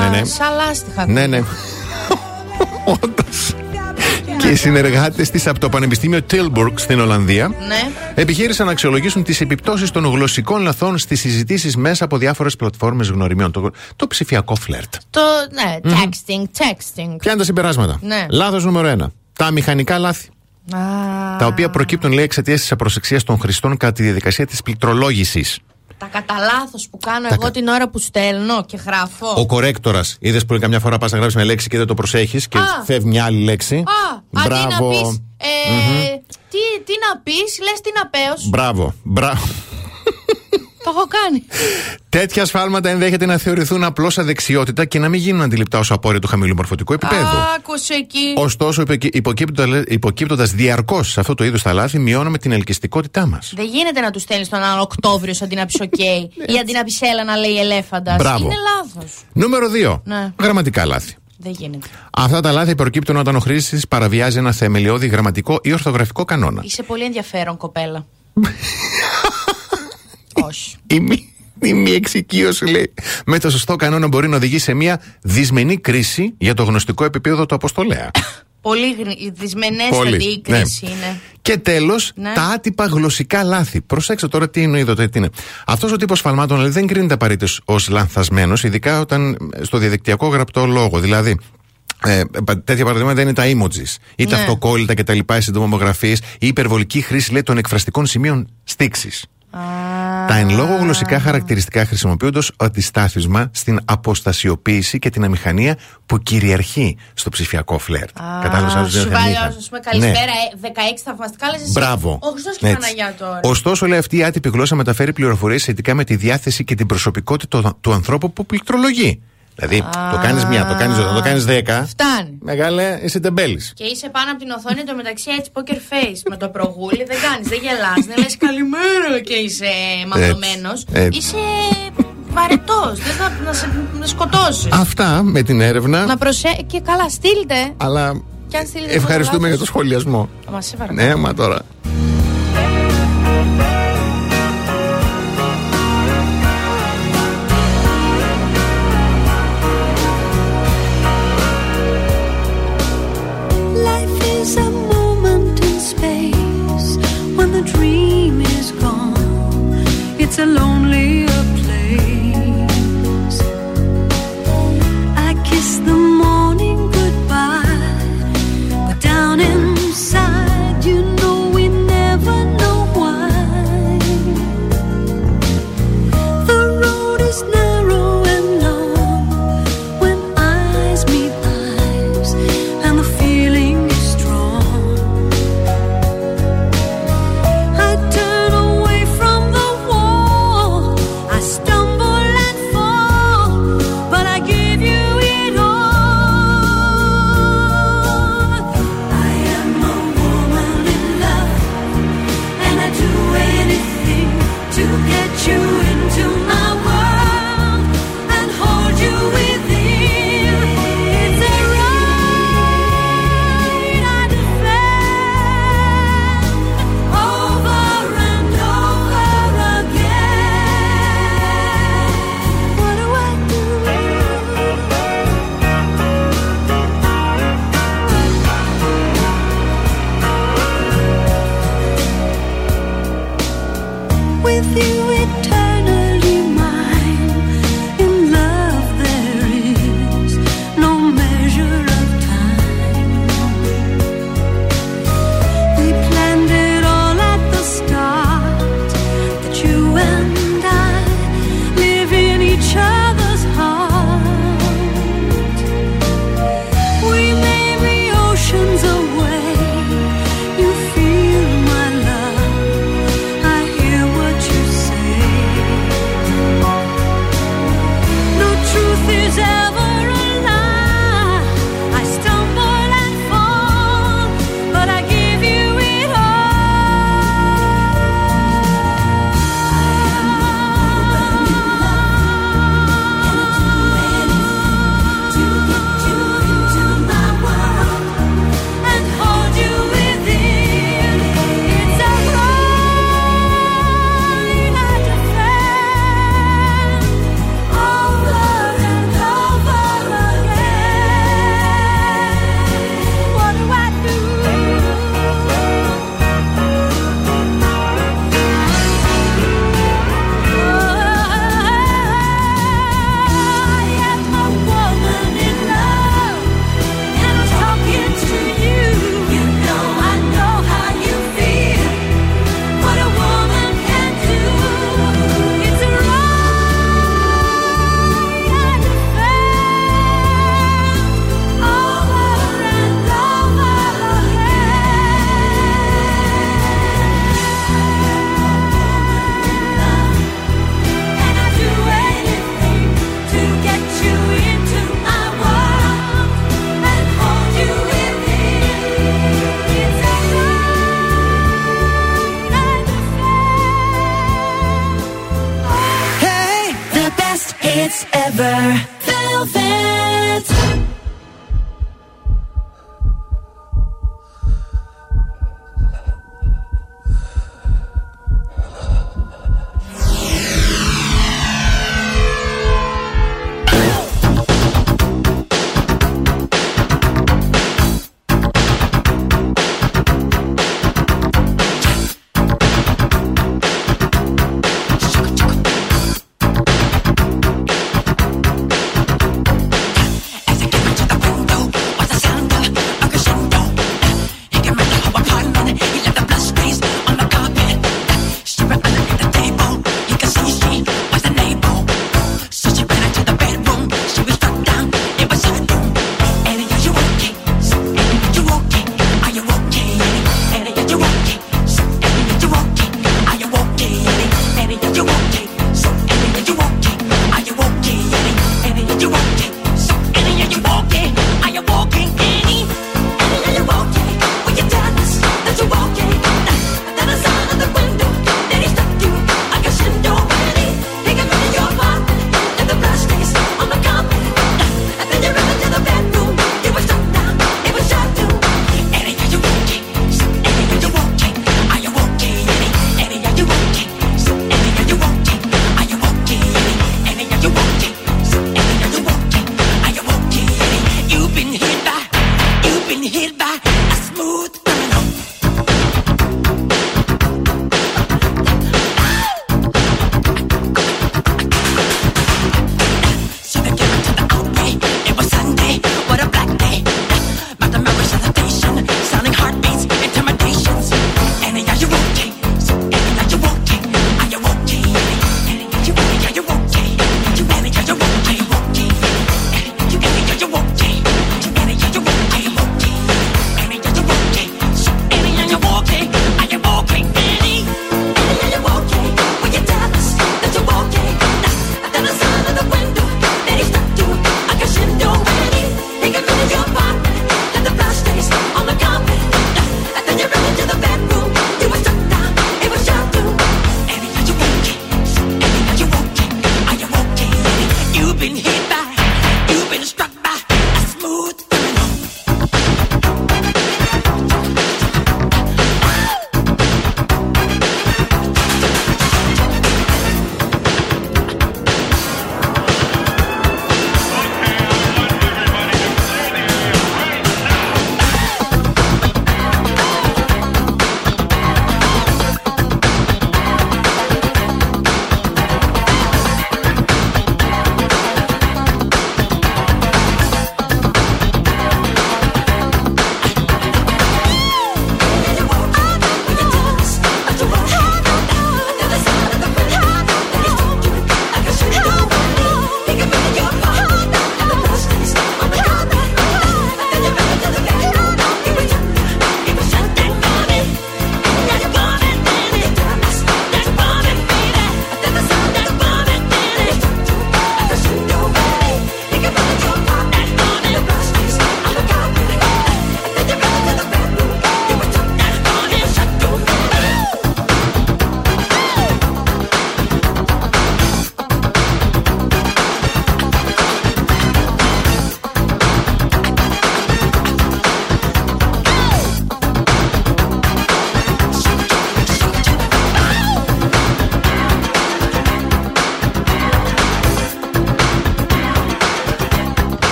[SPEAKER 2] Ναι, ναι.
[SPEAKER 3] Σαν λάστιχα.
[SPEAKER 2] Ναι, ναι. Όντως. Και οι συνεργάτες της από το Πανεπιστήμιο Tilburg στην Ολλανδία
[SPEAKER 3] Ναι.
[SPEAKER 2] επιχείρησαν να αξιολογήσουν τις επιπτώσεις των γλωσσικών λαθών στις συζητήσεις μέσα από διάφορες πλατφόρμες γνωριμιών. Το, το ψηφιακό φλερτ.
[SPEAKER 3] Το, ναι, texting, texting.
[SPEAKER 2] Ποια είναι τα συμπεράσματα;
[SPEAKER 3] Ναι.
[SPEAKER 2] Λάθος νούμερο 1. Τα μηχανικά λάθη.
[SPEAKER 3] Α,
[SPEAKER 2] Τα οποία προκύπτουν, λέει, εξαιτίας της απροσεξίας των χρηστών κατά τη διαδικασία της πληκτρολόγησης.
[SPEAKER 3] Τα κατά λάθος που κάνω εγώ την ώρα που στέλνω και γράφω.
[SPEAKER 2] Ο κορέκτορας, είδες που καμιά φορά πας να γράψεις μια λέξη και δεν το προσέχεις και
[SPEAKER 3] Α.
[SPEAKER 2] φεύγει μια άλλη λέξη;
[SPEAKER 3] Α, αντί να πεις, ε, τι, τι να πεις, λες τι να πέως.
[SPEAKER 2] Μπράβο. Μπράβο.
[SPEAKER 3] Το έχω κάνει.
[SPEAKER 2] Τέτοια σφάλματα ενδέχεται να θεωρηθούν απλώς αδεξιότητα και να μην γίνουν αντιληπτά ως απόρρια του χαμηλού μορφωτικού επίπεδου.
[SPEAKER 3] Άκουσε εκεί.
[SPEAKER 2] Ωστόσο, υποκύπτοντας διαρκώς σε αυτό το είδος τα λάθη, μειώνουμε την ελκυστικότητά μας.
[SPEAKER 3] Δεν γίνεται να τους στέλνεις τον άλλο Οκτώβριο αντί να πει οκ ή αντί να πεις έλα να λέει ελέφαντας.
[SPEAKER 2] Μπράβο.
[SPEAKER 3] Είναι λάθος.
[SPEAKER 2] Νούμερο 2.
[SPEAKER 3] Ναι.
[SPEAKER 2] Γραμματικά λάθη.
[SPEAKER 3] Δεν γίνεται.
[SPEAKER 2] Αυτά τα λάθη προκύπτουν όταν ο χρήστης παραβιάζει ένα θεμελιώδη γραμματικό ή ορθογραφικό κανόνα.
[SPEAKER 3] Είσαι πολύ ενδιαφέρον, κοπέλα. <laughs> Όχι.
[SPEAKER 2] Η μη, η μη εξοικείωση, λέει, με το σωστό κανόνα μπορεί να οδηγήσει σε μια δυσμενή κρίση για το γνωστικό επίπεδο του αποστολέα. <laughs>
[SPEAKER 3] Πολύ γρη- δυσμενέστατη η κρίση είναι.
[SPEAKER 2] Και τέλος,
[SPEAKER 3] Ναι.
[SPEAKER 2] τα άτυπα γλωσσικά λάθη. Προσέξτε τώρα τι εννοεί εδώ, τι είναι. Αυτός ο τύπος σφαλμάτων λέει, δεν κρίνεται απαραίτητος ως λανθασμένος, ειδικά όταν ε, στο διαδικτυακό γραπτό λόγο. Δηλαδή, ε, πα- τέτοια παραδείγματα είναι τα emojis ή τα
[SPEAKER 3] Ναι.
[SPEAKER 2] αυτοκόλλητα κτλ. Οι συντομογραφίες, η υπερβολική χρήση λέει, των εκφραστικών σημείων στήξης. Τα εν λόγω γλωσσικά χαρακτηριστικά χρησιμοποιούνται ω αντιστάθισμα στην αποστασιοποίηση και την αμηχανία που κυριαρχεί στο ψηφιακό φλερτ. Κατάλαβες άλλος
[SPEAKER 3] Σου βάλει ας πούμε καλησπέρα, ε, 16 θαυμαστικά λες εσύ.
[SPEAKER 2] Ναι. Μπράβο.
[SPEAKER 3] Ο Χριστός και η
[SPEAKER 2] Έτσι.
[SPEAKER 3] Παναγιά τώρα.
[SPEAKER 2] Ωστόσο, λέει αυτή η άτυπη γλώσσα μεταφέρει πληροφορίες σχετικά με τη διάθεση και την προσωπικότητα του- του ανθρώπου που πληκτρολογεί. Δηλαδή, το κάνεις μία, το κάνεις δύο, το κάνεις δέκα.
[SPEAKER 3] Φτάνει.
[SPEAKER 2] Μεγάλε, είσαι τεμπέλης.
[SPEAKER 3] Και είσαι πάνω από την οθόνη το μεταξύ έτσι poker face με το προγούλι. Δεν κάνεις, δεν γελάς. Δεν λες καλημέρα και είσαι μαθωμένος.
[SPEAKER 2] έτσι.
[SPEAKER 3] Είσαι βαρετός. Δεν θα να σε να σκοτώσεις.
[SPEAKER 2] Αυτά με την έρευνα.
[SPEAKER 3] Να προσέ... Και καλά, στείλτε.
[SPEAKER 2] Αλλά
[SPEAKER 3] Και αν στείλετε
[SPEAKER 2] ευχαριστούμε
[SPEAKER 3] το
[SPEAKER 2] για το σχολιασμό.
[SPEAKER 3] Μα σε παρακαλώ.
[SPEAKER 2] Ναι, μα τώρα.
[SPEAKER 11] It's a lonelier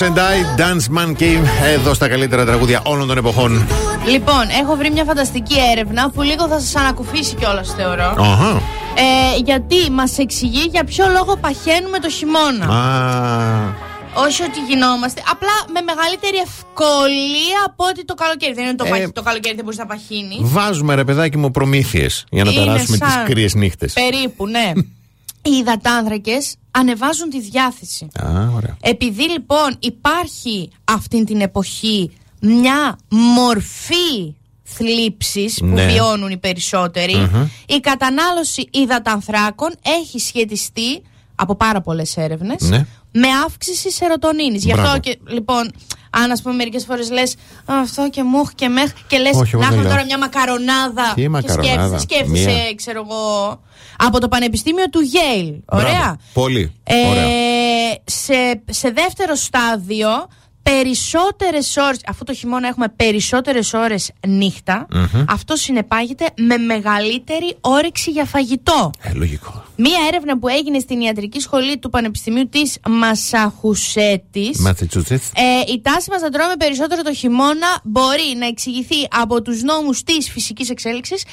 [SPEAKER 12] Oh.
[SPEAKER 2] Tones and I, Dance Monkey, εδώ στα καλύτερα τραγούδια όλων των εποχών.
[SPEAKER 3] Λοιπόν, έχω βρει μια φανταστική έρευνα που λίγο θα σας ανακουφίσει κιόλας, θεωρώ.
[SPEAKER 2] Αχα.
[SPEAKER 3] Ε, γιατί μας εξηγεί για ποιο λόγο παχαίνουμε το χειμώνα.
[SPEAKER 2] Α,
[SPEAKER 3] Όχι ότι γινόμαστε, απλά με μεγαλύτερη ευκολία από ότι το καλοκαίρι. Δεν είναι το,
[SPEAKER 2] Ε,
[SPEAKER 3] παχ- το καλοκαίρι δεν μπορεί να παχύνει.
[SPEAKER 2] βάζουμε ρε παιδάκι μου προμήθειες για να
[SPEAKER 3] Είναι
[SPEAKER 2] περάσουμε τις
[SPEAKER 3] σαν-
[SPEAKER 2] κρύες νύχτες.
[SPEAKER 3] Περίπου, ναι. <laughs> Οι υδατάνθρακε ανεβάζουν τη διάθεση.
[SPEAKER 2] Α, ωραία.
[SPEAKER 3] Επειδή λοιπόν υπάρχει αυτή την εποχή μια μορφή θλίψης που
[SPEAKER 2] Ναι.
[SPEAKER 3] βιώνουν οι περισσότεροι,
[SPEAKER 2] Μμμ.
[SPEAKER 3] η κατανάλωση υδατανθράκων έχει σχετιστεί από πάρα πολλές έρευνες
[SPEAKER 2] Ναι.
[SPEAKER 3] με αύξηση σερωτονίνης. Γι' αυτό
[SPEAKER 2] Μπράβο.
[SPEAKER 3] και λοιπόν, αν ας πούμε μερικές φορές λες «Α, αυτό και μούχ και μέχ και λες
[SPEAKER 2] Όχι, εγώ
[SPEAKER 3] να
[SPEAKER 2] δεν
[SPEAKER 3] έχουμε
[SPEAKER 2] λέω.
[SPEAKER 3] τώρα μια μακαρονάδα
[SPEAKER 2] Τι
[SPEAKER 3] και
[SPEAKER 2] μακαρονάδα;
[SPEAKER 3] σκέφτεσαι, σκέφτεσαι
[SPEAKER 2] Μία.
[SPEAKER 3] ξέρω εγώ από το Πανεπιστήμιο του Yale. Ωραία.
[SPEAKER 2] Μπράβο. Πολύ.
[SPEAKER 3] Ε,
[SPEAKER 2] Ωραία.
[SPEAKER 3] σε, σε δεύτερο στάδιο, περισσότερες ώρες, αφού το χειμώνα έχουμε περισσότερες ώρες νύχτα,
[SPEAKER 2] Μμμ.
[SPEAKER 3] αυτό συνεπάγεται με μεγαλύτερη όρεξη για φαγητό.
[SPEAKER 2] Ε, λογικό.
[SPEAKER 3] Μία έρευνα που έγινε στην ιατρική σχολή του Πανεπιστημίου της Μασαχουσέτης
[SPEAKER 2] Massachusetts.
[SPEAKER 3] ε, η τάση μας να τρώμε περισσότερο το χειμώνα μπορεί να εξηγηθεί από τους νόμους της φυσικής εξέλιξης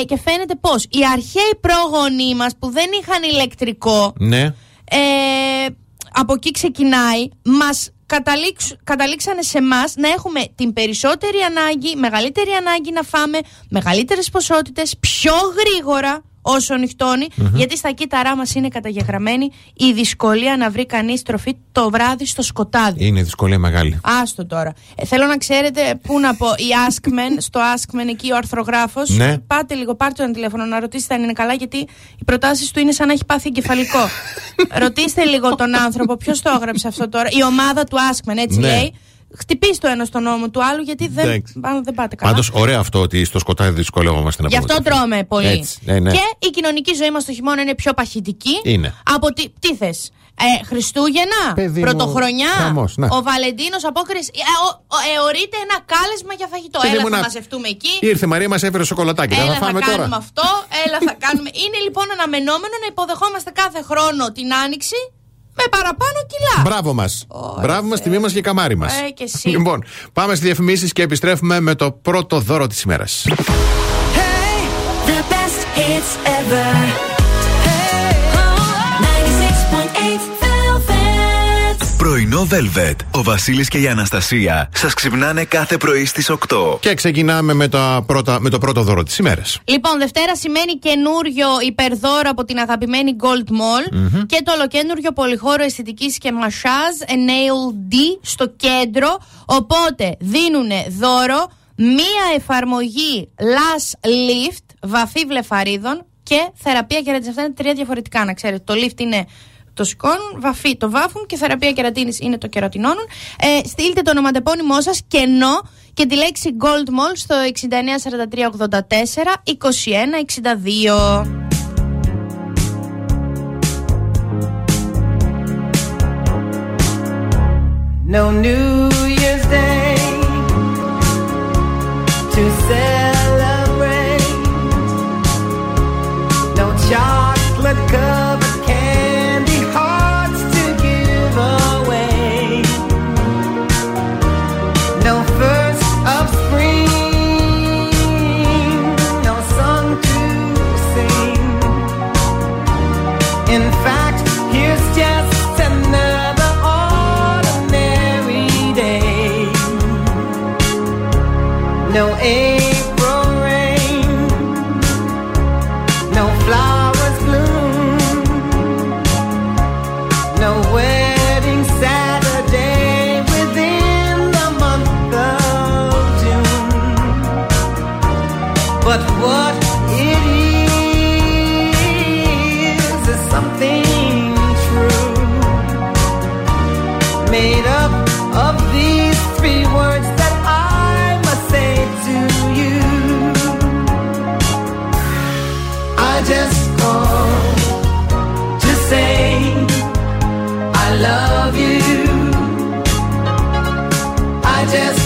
[SPEAKER 3] ε, και φαίνεται πως οι αρχαίοι πρόγονοί μας που δεν είχαν ηλεκτρικό
[SPEAKER 2] Ναι.
[SPEAKER 3] ε, από εκεί ξεκινάει, μας καταλήξ, καταλήξανε σε εμάς να έχουμε την περισσότερη ανάγκη, μεγαλύτερη ανάγκη να φάμε μεγαλύτερες ποσότητες, πιο γρήγορα όσο νυχτώνει, γιατί στα κύτταρά μας είναι καταγεγραμμένη η δυσκολία να βρει κανείς τροφή το βράδυ στο σκοτάδι.
[SPEAKER 2] Είναι δυσκολία μεγάλη.
[SPEAKER 3] Άστο τώρα. Ε, θέλω να ξέρετε πού να πω. Η Askmen, στο Askmen εκεί ο αρθρογράφος.
[SPEAKER 2] Ναι.
[SPEAKER 3] Πάτε λίγο, πάρτε ένα τηλέφωνο να ρωτήσετε αν είναι καλά, γιατί οι προτάσεις του είναι σαν να έχει πάθει εγκεφαλικό. <laughs> Ρωτήστε λίγο τον άνθρωπο, ποιος το έγραψε αυτό τώρα. Η ομάδα του Askmen, έτσι
[SPEAKER 2] Ναι.
[SPEAKER 3] λέει. Χτυπήστε το ένα στον νόμο του άλλου, γιατί δεν,
[SPEAKER 2] Εντάξει.
[SPEAKER 3] πάνω δεν πάτε καλά.
[SPEAKER 2] Πάντως, ωραίο αυτό ότι στο σκοτάδι δυσκολεύομαστε να
[SPEAKER 3] Γι'
[SPEAKER 2] πούμε
[SPEAKER 3] αυτό
[SPEAKER 2] το
[SPEAKER 3] τρώμε πολύ.
[SPEAKER 2] Έτσι, ναι, ναι.
[SPEAKER 3] Και η κοινωνική ζωή μας το χειμώνα είναι πιο παχυτική.
[SPEAKER 2] Είναι.
[SPEAKER 3] Από τι, τι θες. Ε, Χριστούγεννα,
[SPEAKER 2] Παιδί μου,
[SPEAKER 3] Πρωτοχρονιά,
[SPEAKER 2] χαμός, ναι.
[SPEAKER 3] ο Βαλεντίνος, απόκριση. Ε, ο, ο, εωρείται ένα κάλεσμα για φαγητό.
[SPEAKER 2] Παιδί
[SPEAKER 3] έλα,
[SPEAKER 2] μου,
[SPEAKER 3] θα
[SPEAKER 2] να-
[SPEAKER 3] μαζευτούμε εκεί.
[SPEAKER 2] Ήρθε η Μαρία, μας έφερε σοκολατάκι. Δεν
[SPEAKER 3] Έλα,
[SPEAKER 2] θα
[SPEAKER 3] θα,
[SPEAKER 2] φάμε
[SPEAKER 3] κάνουμε
[SPEAKER 2] τώρα.
[SPEAKER 3] αυτό. Έλα, θα κάνουμε. Είναι λοιπόν αναμενόμενο να υποδεχόμαστε κάθε χρόνο την άνοιξη με παραπάνω κιλά.
[SPEAKER 2] Μπράβο μας. Μπράβο μας, τιμή μας και καμάρι μας.
[SPEAKER 3] Ε, και εσύ.
[SPEAKER 2] Λοιπόν, πάμε στις διαφημίσεις και επιστρέφουμε με το πρώτο δώρο της ημέρας.
[SPEAKER 7] The best hits ever.
[SPEAKER 6] Πρωινό Velvet. Ο Βασίλης και η Αναστασία σας ξυπνάνε κάθε πρωί στις 8.
[SPEAKER 2] Και ξεκινάμε με, τα πρώτα, με το πρώτο δώρο της ημέρας.
[SPEAKER 3] Λοιπόν, Δευτέρα σημαίνει καινούριο υπερδώρο από την αγαπημένη Gold Mall και το ολοκένουργιο πολυχώρο αισθητικής και μασάζ Nail D στο κέντρο. Οπότε δίνουν δώρο μία εφαρμογή Lash Lift, βαφή βλεφαρίδων και θεραπεία κερατίνης. Αυτά είναι τρία διαφορετικά, να ξέρετε. Το lift είναι το σηκώνουν, βαφή το βάφουν και θεραπεία κερατίνης είναι το κερατινώνουν. Ε, στείλτε το ονοματεπώνυμό σας κενό και τη λέξη Gold Mall στο 694384 2162.
[SPEAKER 1] No New Year's Day to celebrate.
[SPEAKER 4] love you. I just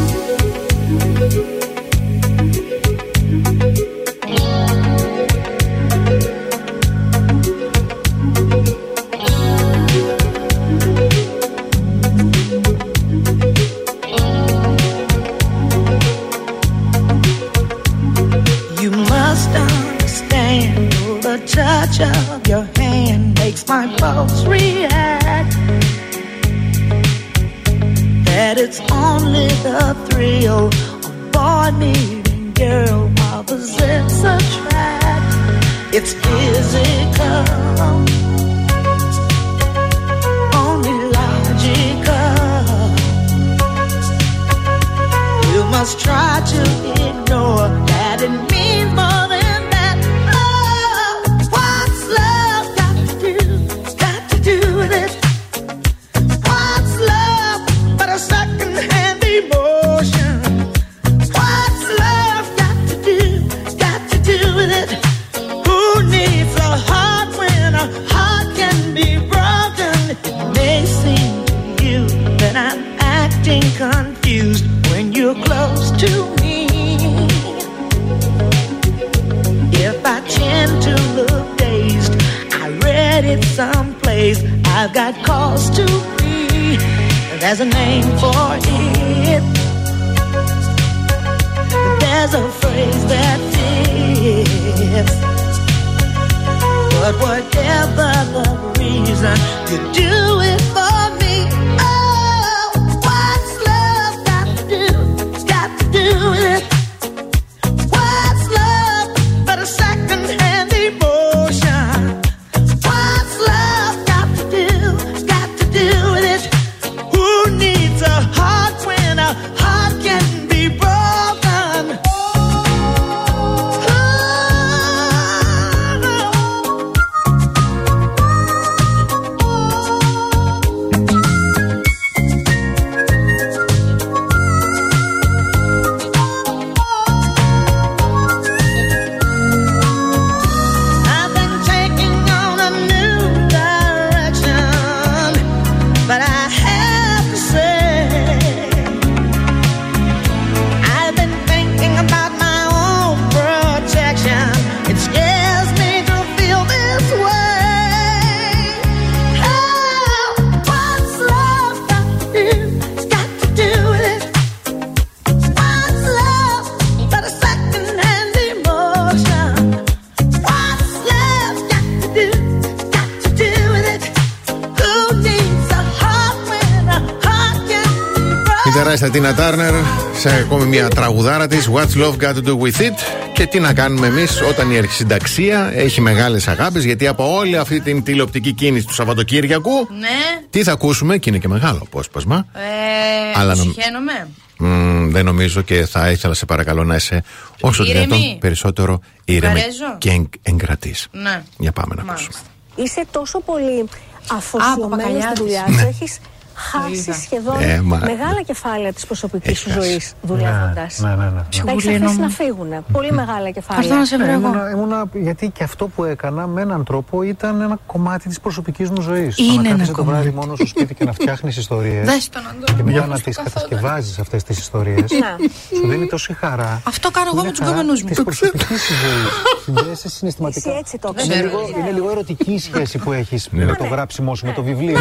[SPEAKER 2] Τίνα Τάρνερ σε ακόμη μια τραγουδάρα της What's Love Got to Do With It; Και τι να κάνουμε εμείς όταν η αρχισυνταξία έχει μεγάλες αγάπες, γιατί από όλη αυτή την τηλεοπτική κίνηση του Σαββατοκύριακου.
[SPEAKER 3] Ναι.
[SPEAKER 2] Τι θα ακούσουμε, και είναι και μεγάλο απόσπασμα.
[SPEAKER 3] Ε,
[SPEAKER 2] Αλλά νομ-
[SPEAKER 3] συχαίνομαι.
[SPEAKER 2] Μμμ, δεν νομίζω και θα ήθελα σε παρακαλώ να είσαι όσο
[SPEAKER 3] Ήρεμη.
[SPEAKER 2] δυνατόν περισσότερο ήρεμη
[SPEAKER 3] Καρέζο.
[SPEAKER 2] και εγ, εγκρατής.
[SPEAKER 3] Ναι.
[SPEAKER 2] Για πάμε να
[SPEAKER 3] Μάλιστα.
[SPEAKER 2] ακούσουμε.
[SPEAKER 13] Είσαι τόσο πολύ αφοσιωμένος στη
[SPEAKER 3] Παπαγαλιάδης.
[SPEAKER 13] δουλειά
[SPEAKER 2] Ναι.
[SPEAKER 13] σου. Έχεις χάσει σχεδόν
[SPEAKER 2] Ε, μα-
[SPEAKER 13] μεγάλα κεφάλαια της προσωπικής
[SPEAKER 2] Έχει
[SPEAKER 13] σου
[SPEAKER 2] χάσει.
[SPEAKER 13] ζωή δουλεύοντα.
[SPEAKER 14] Ναι, ναι, ναι.
[SPEAKER 13] Τα έχεις
[SPEAKER 3] Ψυχογουλίνο
[SPEAKER 13] αφήσει
[SPEAKER 3] μου.
[SPEAKER 13] να φύγουν. Πολύ μεγάλα
[SPEAKER 3] Θα
[SPEAKER 13] κεφάλαια.
[SPEAKER 3] έρθω να σε βρω
[SPEAKER 14] Ε,
[SPEAKER 3] εγώ;
[SPEAKER 14] ήμουνα, ήμουνα- γιατί και αυτό που έκανα με έναν τρόπο ήταν ένα κομμάτι της προσωπικής μου ζωής.
[SPEAKER 3] Είναι
[SPEAKER 14] να
[SPEAKER 3] ένα
[SPEAKER 14] κάθεσαι το βράδυ
[SPEAKER 3] κομμάτι.
[SPEAKER 14] μόνος στο σπίτι και να φτιάχνεις ιστορίες.
[SPEAKER 3] Δες τον Αντώνη.
[SPEAKER 14] και μετά
[SPEAKER 3] Πώς
[SPEAKER 14] να
[SPEAKER 3] του
[SPEAKER 14] τις
[SPEAKER 3] καθόταν.
[SPEAKER 14] κατασκευάζεις αυτές τις ιστορίες.
[SPEAKER 13] Ναι.
[SPEAKER 14] Σου δίνει τόση χαρά.
[SPEAKER 3] Αυτό κάνω εγώ με τους γκόμενού μου.
[SPEAKER 14] Της προσωπικής σου ζωής. Συνδέεσαι συναισθηματικά.
[SPEAKER 13] Εσύ έτσι το
[SPEAKER 14] είναι,
[SPEAKER 13] ξέρεις.
[SPEAKER 14] λίγο,
[SPEAKER 13] Ναι.
[SPEAKER 14] είναι λίγο ερωτική η σχέση που έχεις
[SPEAKER 2] Ναι.
[SPEAKER 14] με το γράψιμό σου, με το βιβλίο.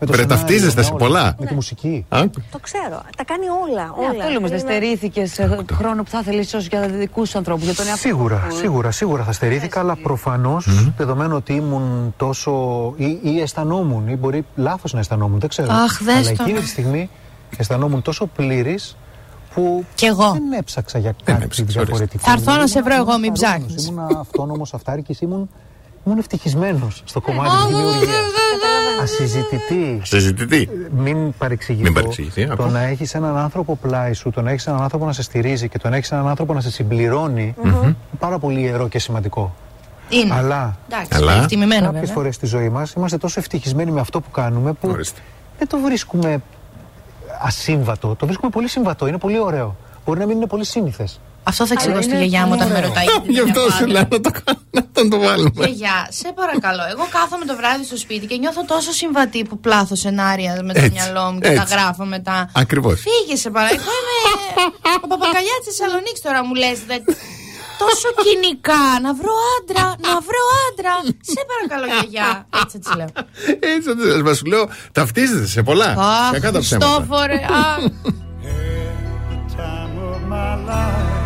[SPEAKER 14] Με, με, με, με το
[SPEAKER 2] Βρε,
[SPEAKER 14] σενάριο,
[SPEAKER 2] ταυτίζεστε
[SPEAKER 14] με
[SPEAKER 2] σε
[SPEAKER 14] όλα,
[SPEAKER 2] πολλά.
[SPEAKER 14] Με τη μουσική.
[SPEAKER 2] Α,
[SPEAKER 13] Το ξέρω. Τα κάνει όλα.
[SPEAKER 7] Ναι,
[SPEAKER 13] όλα.
[SPEAKER 7] αυτό λέμε, δεν
[SPEAKER 13] Είναι-
[SPEAKER 7] στερήθηκες χρόνο που θα θέλει ίσως για δικούς ανθρώπους, για τον εαυτό
[SPEAKER 14] Σίγουρα,
[SPEAKER 7] σου.
[SPEAKER 14] σίγουρα, σίγουρα θα στερήθηκα, αλλά προφανώς δεδομένου ότι ήμουν τόσο. ή, ή αισθανόμουν, ή μπορεί λάθος να αισθανόμουν, δεν ξέρω.
[SPEAKER 3] Αχ, δες
[SPEAKER 14] αλλά
[SPEAKER 3] το.
[SPEAKER 14] εκείνη τη στιγμή αισθανόμουν τόσο πλήρης που
[SPEAKER 3] Κι εγώ.
[SPEAKER 14] δεν έψαξα για κάτι
[SPEAKER 2] έψαξες,
[SPEAKER 14] διαφορετικό.
[SPEAKER 3] Θα έρθω να
[SPEAKER 14] Ήμουν-
[SPEAKER 3] σε βρω εγώ,
[SPEAKER 14] ήμουν
[SPEAKER 3] μην
[SPEAKER 14] χαρούμενος,
[SPEAKER 3] ψάχνεις.
[SPEAKER 14] Ήμουν αυτόνομος αυτάρκης, ήμουν, ήμουν ευτυχισμένος στο κομμάτι της δημιουργίας. Ασυζητητή.
[SPEAKER 2] συζητητή.
[SPEAKER 14] Μην παρεξηγηθώ.
[SPEAKER 2] Μην παρεξηγηθεί,
[SPEAKER 14] Το
[SPEAKER 2] ακούω.
[SPEAKER 14] να έχεις έναν άνθρωπο πλάι σου, το να έχεις έναν άνθρωπο να σε στηρίζει και το να έχεις έναν άνθρωπο να σε συμπληρώνει. είναι Πάρα πολύ ιερό και σημαντικό.
[SPEAKER 3] Είναι.
[SPEAKER 14] Αλλά
[SPEAKER 3] Εντάξει,
[SPEAKER 2] Αλλά-
[SPEAKER 3] είναι εκτιμημένο
[SPEAKER 14] κάποιες
[SPEAKER 3] βέβαια.
[SPEAKER 14] φορές στη ζωή μας είμαστε τόσο ευτυχισμένοι με αυτό που κάνουμε που
[SPEAKER 2] Ορίστε.
[SPEAKER 14] δεν το βρίσκουμε ασύμβατο. Το βρίσκουμε πολύ συμβατό. Είναι πολύ ωραίο. Μπορεί να μην είναι πολύ σύνηθες.
[SPEAKER 3] Αυτό θα εξηγώ στη
[SPEAKER 14] είναι
[SPEAKER 3] γιαγιά μου όταν με
[SPEAKER 14] ωραίο.
[SPEAKER 3] ρωτάει. γιατί
[SPEAKER 2] Γι'
[SPEAKER 3] δεν
[SPEAKER 2] αυτό
[SPEAKER 3] έχω
[SPEAKER 2] σου
[SPEAKER 3] άντρα.
[SPEAKER 2] λέω να το κάνω, να τον το βάλουμε.
[SPEAKER 3] Γιαγιά, σε παρακαλώ. Εγώ κάθομαι το βράδυ στο σπίτι και νιώθω τόσο συμβατή που πλάθω σενάρια με το
[SPEAKER 2] Έτσι,
[SPEAKER 3] μυαλό μου και τα
[SPEAKER 2] έτσι.
[SPEAKER 3] γράφω μετά.
[SPEAKER 2] Ακριβώς.
[SPEAKER 3] Φύγε σε παρακαλώ. Εγώ είμαι ο παπακαλιά της Θεσσαλονίκης τώρα μου λες. Τόσο κοινικά. Να βρω άντρα, να βρω άντρα. Σε παρακαλώ, γιαγιά. Έτσι έτσι λέω.
[SPEAKER 2] Έτσι, έτσι, μας σου λέω, ταυτίζεται σε πολλά.
[SPEAKER 3] Αχ,
[SPEAKER 2] Κακά τα ψέματα.
[SPEAKER 3] Χριστόφορε. αχ.
[SPEAKER 5] time of my life.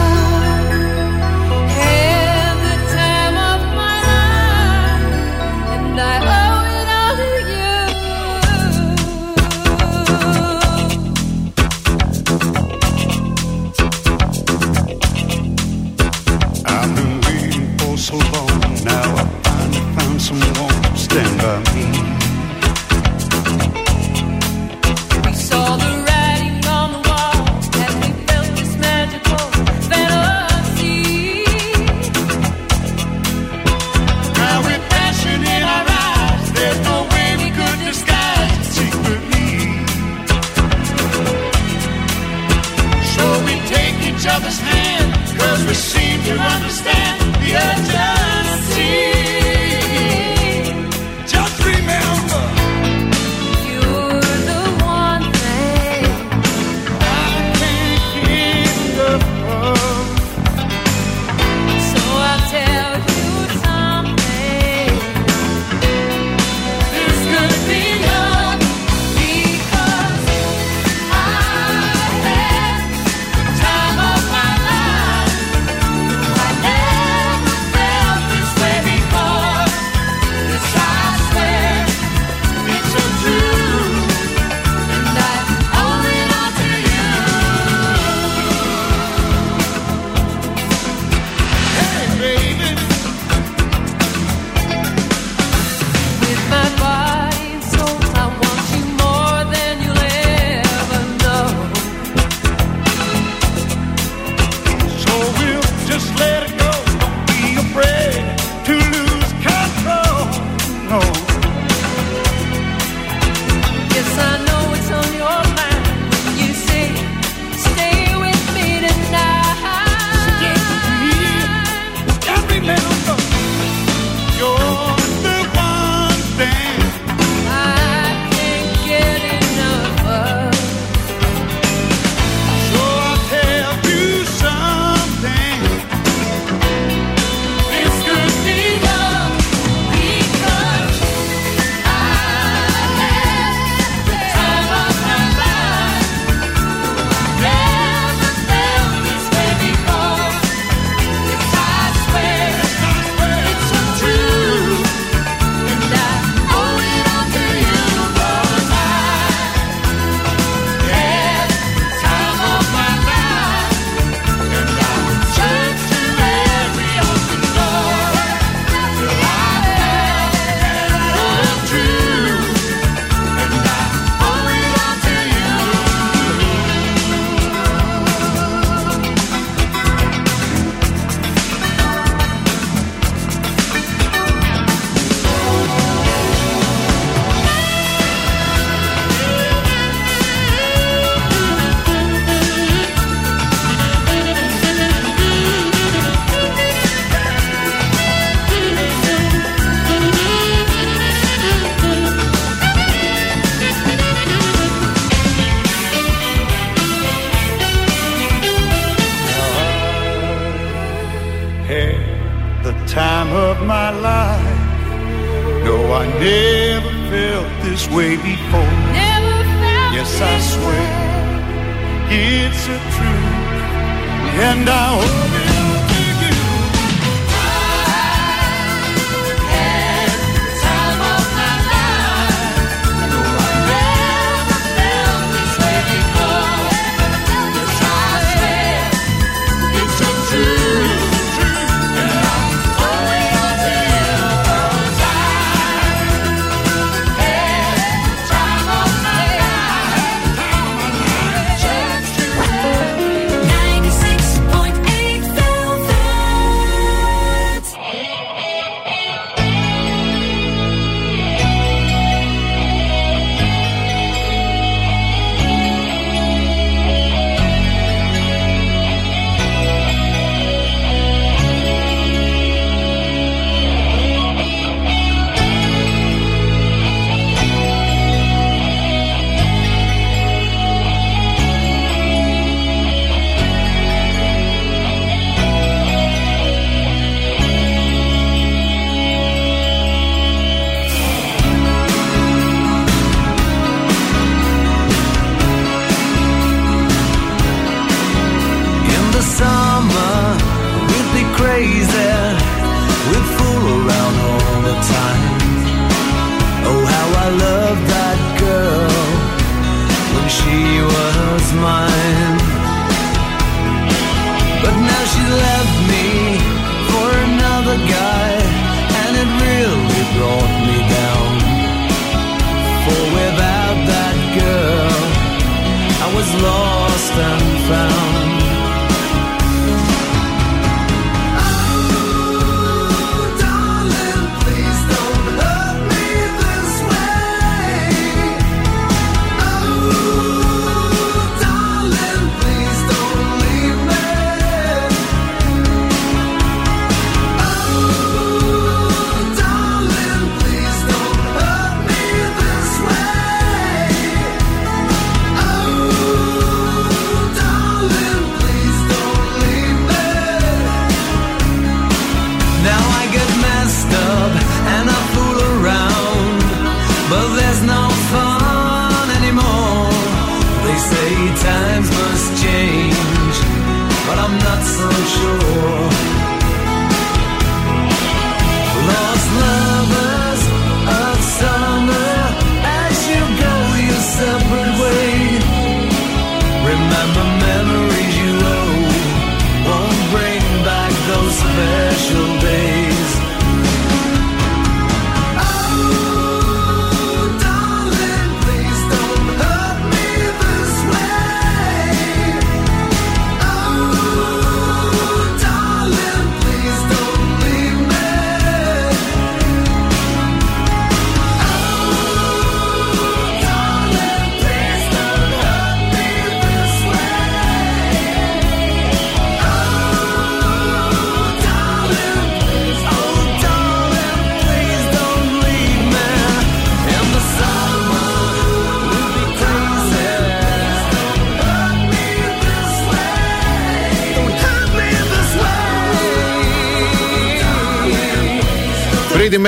[SPEAKER 5] each other's hand, cause we seem to understand the urgency.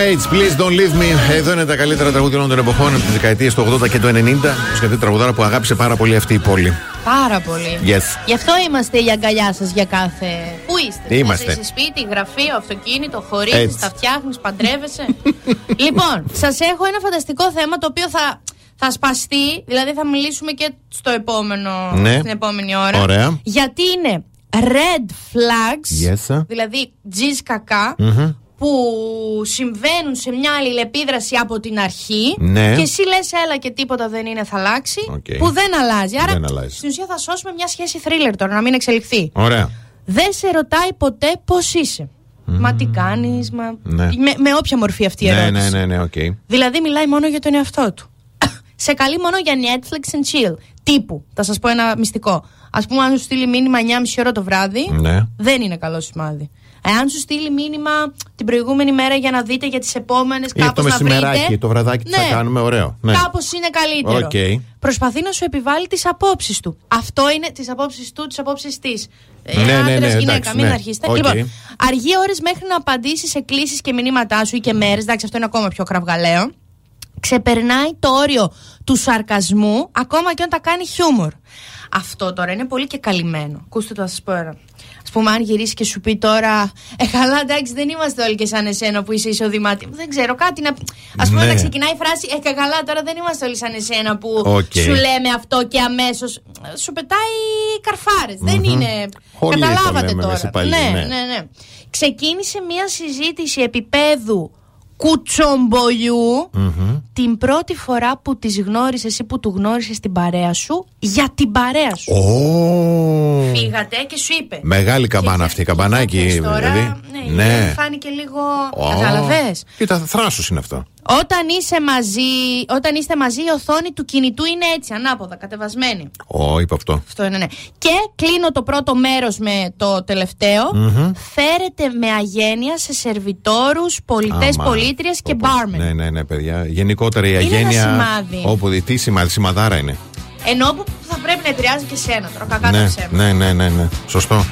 [SPEAKER 2] Mates, please don't leave me. Εδώ είναι τα καλύτερα τραγούδια όλων των εποχών από τις δεκαετίες του 80 και του 90. Σκεφτείτε τραγουδάρα που αγάπησε πάρα πολύ αυτή η πόλη.
[SPEAKER 3] Πάρα πολύ.
[SPEAKER 2] Yes.
[SPEAKER 3] Γι' αυτό είμαστε η αγκαλιά σας για κάθε. Πού είστε,
[SPEAKER 2] Είμαστε.
[SPEAKER 3] Μέσα σε σπίτι, γραφείο, αυτοκίνητο, χωρί,
[SPEAKER 2] Έτσι.
[SPEAKER 3] τα φτιάχνεις, παντρεύεσαι; <laughs> λοιπόν, σας έχω ένα φανταστικό θέμα το οποίο θα, θα σπαστεί, δηλαδή θα μιλήσουμε και στο επόμενο,
[SPEAKER 2] Ναι.
[SPEAKER 3] στην επόμενη ώρα.
[SPEAKER 2] Ωραία.
[SPEAKER 3] Γιατί είναι red flags,
[SPEAKER 2] Yes. sir.
[SPEAKER 3] δηλαδή τζιζ κακά,
[SPEAKER 2] Μμμ.
[SPEAKER 3] Που συμβαίνουν σε μια αλληλεπίδραση από την αρχή
[SPEAKER 2] Ναι.
[SPEAKER 3] και εσύ λες έλα και τίποτα δεν είναι θα αλλάξει
[SPEAKER 2] Οκ.
[SPEAKER 3] που δεν αλλάζει. Άρα
[SPEAKER 2] Δεν αλλάζει.
[SPEAKER 3] στην ουσία θα σώσουμε μια σχέση thriller τώρα να μην εξελιχθεί.
[SPEAKER 2] Ωραία.
[SPEAKER 3] Δεν σε ρωτάει ποτέ πώς είσαι. Μα τι κάνεις, μα...
[SPEAKER 2] Ναι.
[SPEAKER 3] Με, με όποια μορφή αυτή η
[SPEAKER 2] Ναι,
[SPEAKER 3] ερώτηση.
[SPEAKER 2] ναι, ναι, ναι, οκ.
[SPEAKER 3] Δηλαδή μιλάει μόνο για τον εαυτό του. σε καλεί μόνο για Netflix and chill. Τύπου. Θα σας πω ένα μυστικό. Ας πούμε αν σου στείλει μήνυμα 9.30 ώρα το βράδυ,
[SPEAKER 2] Ναι.
[SPEAKER 3] δεν είναι καλό σημάδι. Εάν σου στείλει μήνυμα την προηγούμενη μέρα για να δείτε για τις επόμενες
[SPEAKER 2] Ή
[SPEAKER 3] κάπως
[SPEAKER 2] το
[SPEAKER 3] να βρείτε.
[SPEAKER 2] μεσημεράκι, το βραδάκι τι θα
[SPEAKER 3] Ναι.
[SPEAKER 2] κάνουμε, ωραίο. Ναι.
[SPEAKER 3] Κάπως είναι καλύτερο.
[SPEAKER 2] Οκ.
[SPEAKER 3] Προσπαθεί να σου επιβάλλει τις απόψεις του. Αυτό είναι τις απόψεις του, τις απόψεις της. Ε,
[SPEAKER 2] Ναι, ναι,
[SPEAKER 3] άντρας,
[SPEAKER 2] ναι,
[SPEAKER 3] γυναίκα,
[SPEAKER 2] εντάξει,
[SPEAKER 3] μην
[SPEAKER 2] ναι.
[SPEAKER 3] αρχίσετε.
[SPEAKER 2] Οκ.
[SPEAKER 3] Λοιπόν, Αργεί ώρες μέχρι να απαντήσεις σε κλήσεις και μηνύματά σου ή και μέρες. Εντάξει, αυτό είναι ακόμα πιο κραυγαλαίο. Ξεπερνάει το όριο του σαρκασμού, ακόμα και όταν τα κάνει χιούμορ. Αυτό τώρα είναι πολύ και καλυμμένο. Ακούστε το, θα σας πω ένα. Ας πούμε, αν γυρίσει και σου πει τώρα. Ε, καλά, εντάξει, δεν είμαστε όλοι και σαν εσένα που είσαι εισοδηματίας. Δεν ξέρω, κάτι να. Ας πούμε,
[SPEAKER 2] Ναι.
[SPEAKER 3] να ξεκινάει η φράση. Ε, κα- καλά, τώρα δεν είμαστε όλοι σαν εσένα που
[SPEAKER 2] Οκ.
[SPEAKER 3] σου λέμε αυτό και αμέσως. Σου πετάει καρφάρες. Δεν
[SPEAKER 2] Μμμ.
[SPEAKER 3] είναι.
[SPEAKER 2] Όλοι το
[SPEAKER 3] Καταλάβατε
[SPEAKER 2] λέμε
[SPEAKER 3] τώρα.
[SPEAKER 2] εμείς οι παλιοί,
[SPEAKER 3] ναι,
[SPEAKER 2] ναι.
[SPEAKER 3] ναι, ναι. Ξεκίνησε μια συζήτηση επιπέδου κουτσομπολιού την πρώτη φορά που τις γνώρισες ή που του γνώρισες την παρέα σου για την παρέα σου.
[SPEAKER 2] Ω.
[SPEAKER 3] Φύγατε και σου είπε.
[SPEAKER 2] Μεγάλη καμπάνα αυτή, καμπανάκι
[SPEAKER 3] Πες τώρα,
[SPEAKER 2] δηλαδή.
[SPEAKER 3] ναι, ναι. φάνηκε λίγο.
[SPEAKER 2] Ω.
[SPEAKER 3] Κατάλαβες.
[SPEAKER 2] Κοίτα, θράσος είναι αυτό.
[SPEAKER 3] Όταν, είσαι μαζί, όταν είστε μαζί, η οθόνη του κινητού είναι έτσι, ανάποδα, κατεβασμένη.
[SPEAKER 2] Ω, είπα αυτό.
[SPEAKER 3] Αυτό είναι, ναι. Και κλείνω το πρώτο μέρος με το τελευταίο.
[SPEAKER 2] Μμμ.
[SPEAKER 3] Φέρετε με αγένεια σε σερβιτόρους, πολιτές,
[SPEAKER 2] Άμα.
[SPEAKER 3] πολίτριες και μπάρμεν.
[SPEAKER 2] Ναι, ναι, ναι, παιδιά. Γενικότερα η
[SPEAKER 3] Είναι ένα
[SPEAKER 2] αγένεια.
[SPEAKER 3] σημάδι.
[SPEAKER 2] Όπου δει, τι σημάδι, σημαδάρα είναι.
[SPEAKER 3] Ενώ που θα πρέπει να επηρεάζει και σένα τώρα, κακά
[SPEAKER 2] ναι,
[SPEAKER 3] τα ψέματα.
[SPEAKER 2] ναι, ναι, ναι, ναι. Σωστό.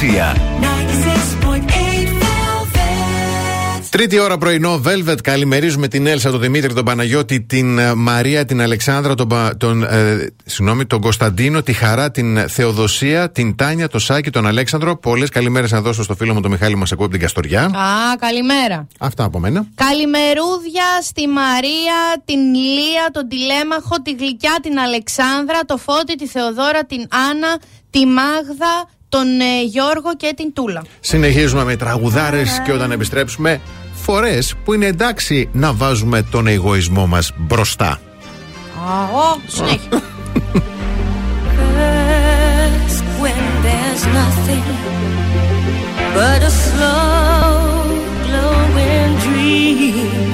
[SPEAKER 7] Και την Αναστασία.
[SPEAKER 2] Τρίτη ώρα πρωινό, Velvet. Καλημερίζουμε την Έλσα, τον Δημήτρη, τον Παναγιώτη, την ε, Μαρία, την Αλεξάνδρα, τον, Πα- τον, ε, συγγνώμη, τον Κωνσταντίνο, τη Χαρά, την Θεοδοσία, την Τάνια, τον Σάκη, τον Αλέξανδρο. Πολλές καλημέρες να δώσω στο φίλο μου τον Μιχάλη μας ακούω από την Καστοριά.
[SPEAKER 3] Α, καλημέρα.
[SPEAKER 2] Αυτά από μένα.
[SPEAKER 3] Καλημερούδια στη Μαρία, την Λία, τον Τηλέμαχο, τη Γλυκιά, την Αλεξάνδρα, το Φώτη, τη Θεοδόρα, την Άννα, τη Μάγδα, τον ε, Γιώργο και την Τούλα.
[SPEAKER 2] Συνεχίζουμε με τραγουδάρες και όταν επιστρέψουμε, φορές που είναι εντάξει να βάζουμε τον εγωισμό μας μπροστά.
[SPEAKER 3] Α, ο, συνέχεια.
[SPEAKER 6] First, when there's nothing but a slow glowing dream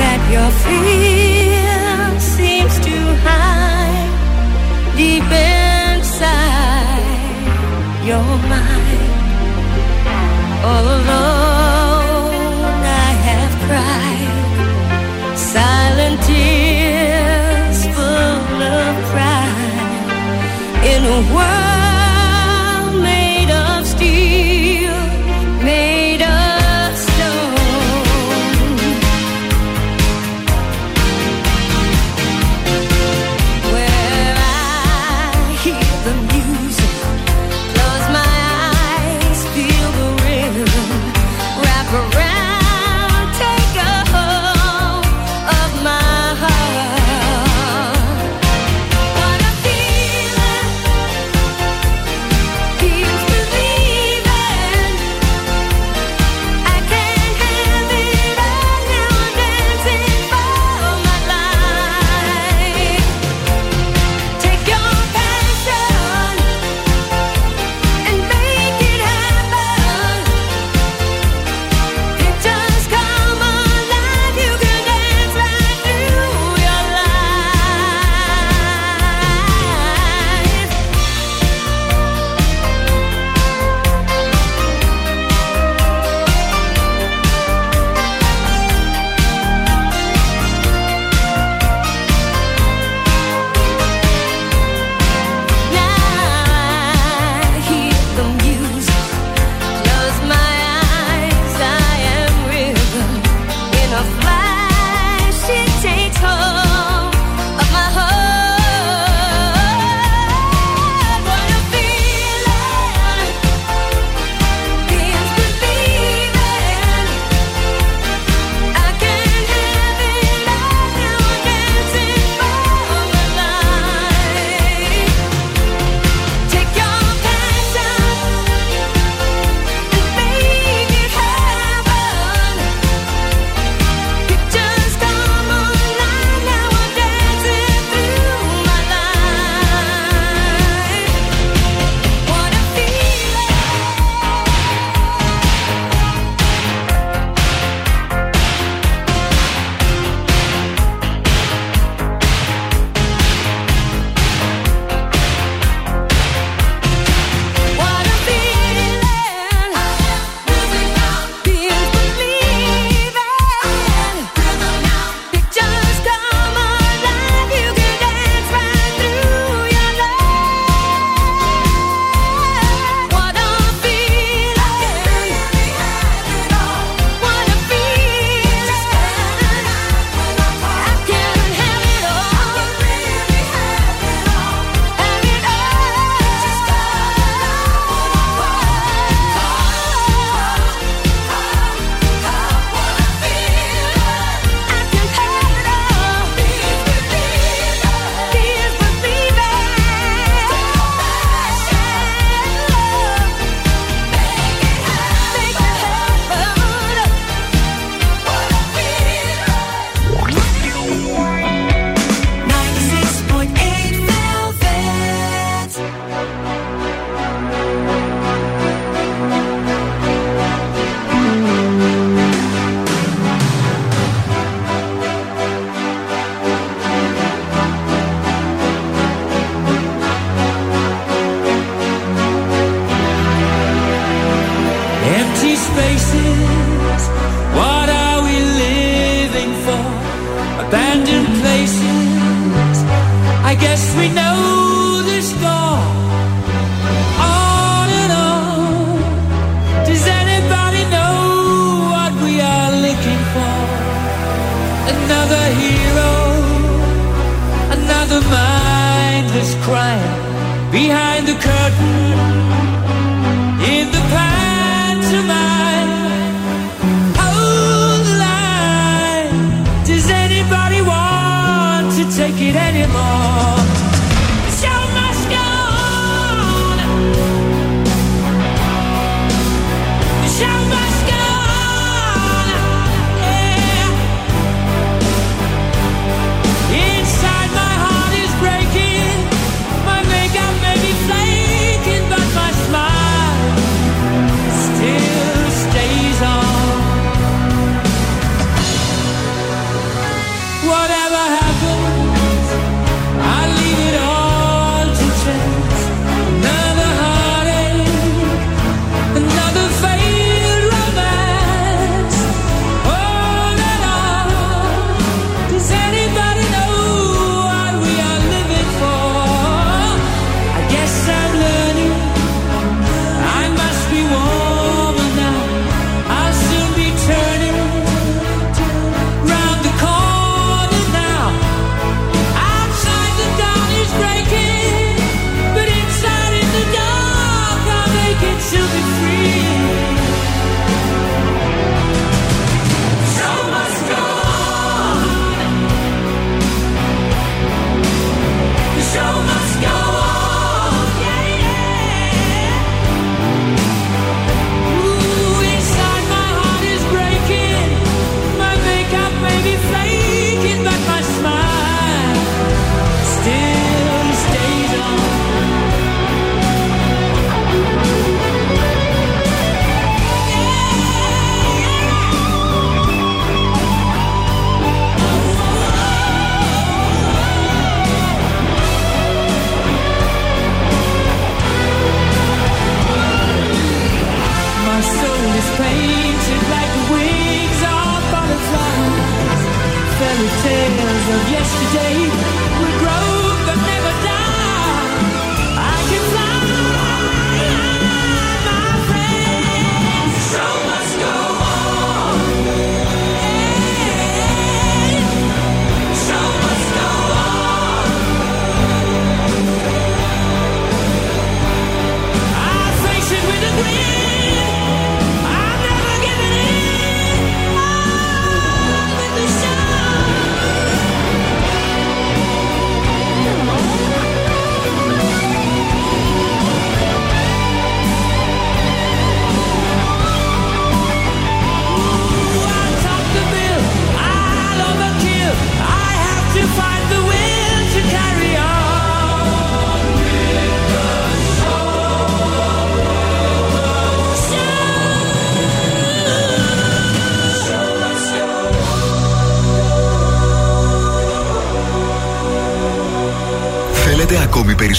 [SPEAKER 6] that your fear seems to hide deep inside your mind. All alone, I have cried silent tears full of pride in a world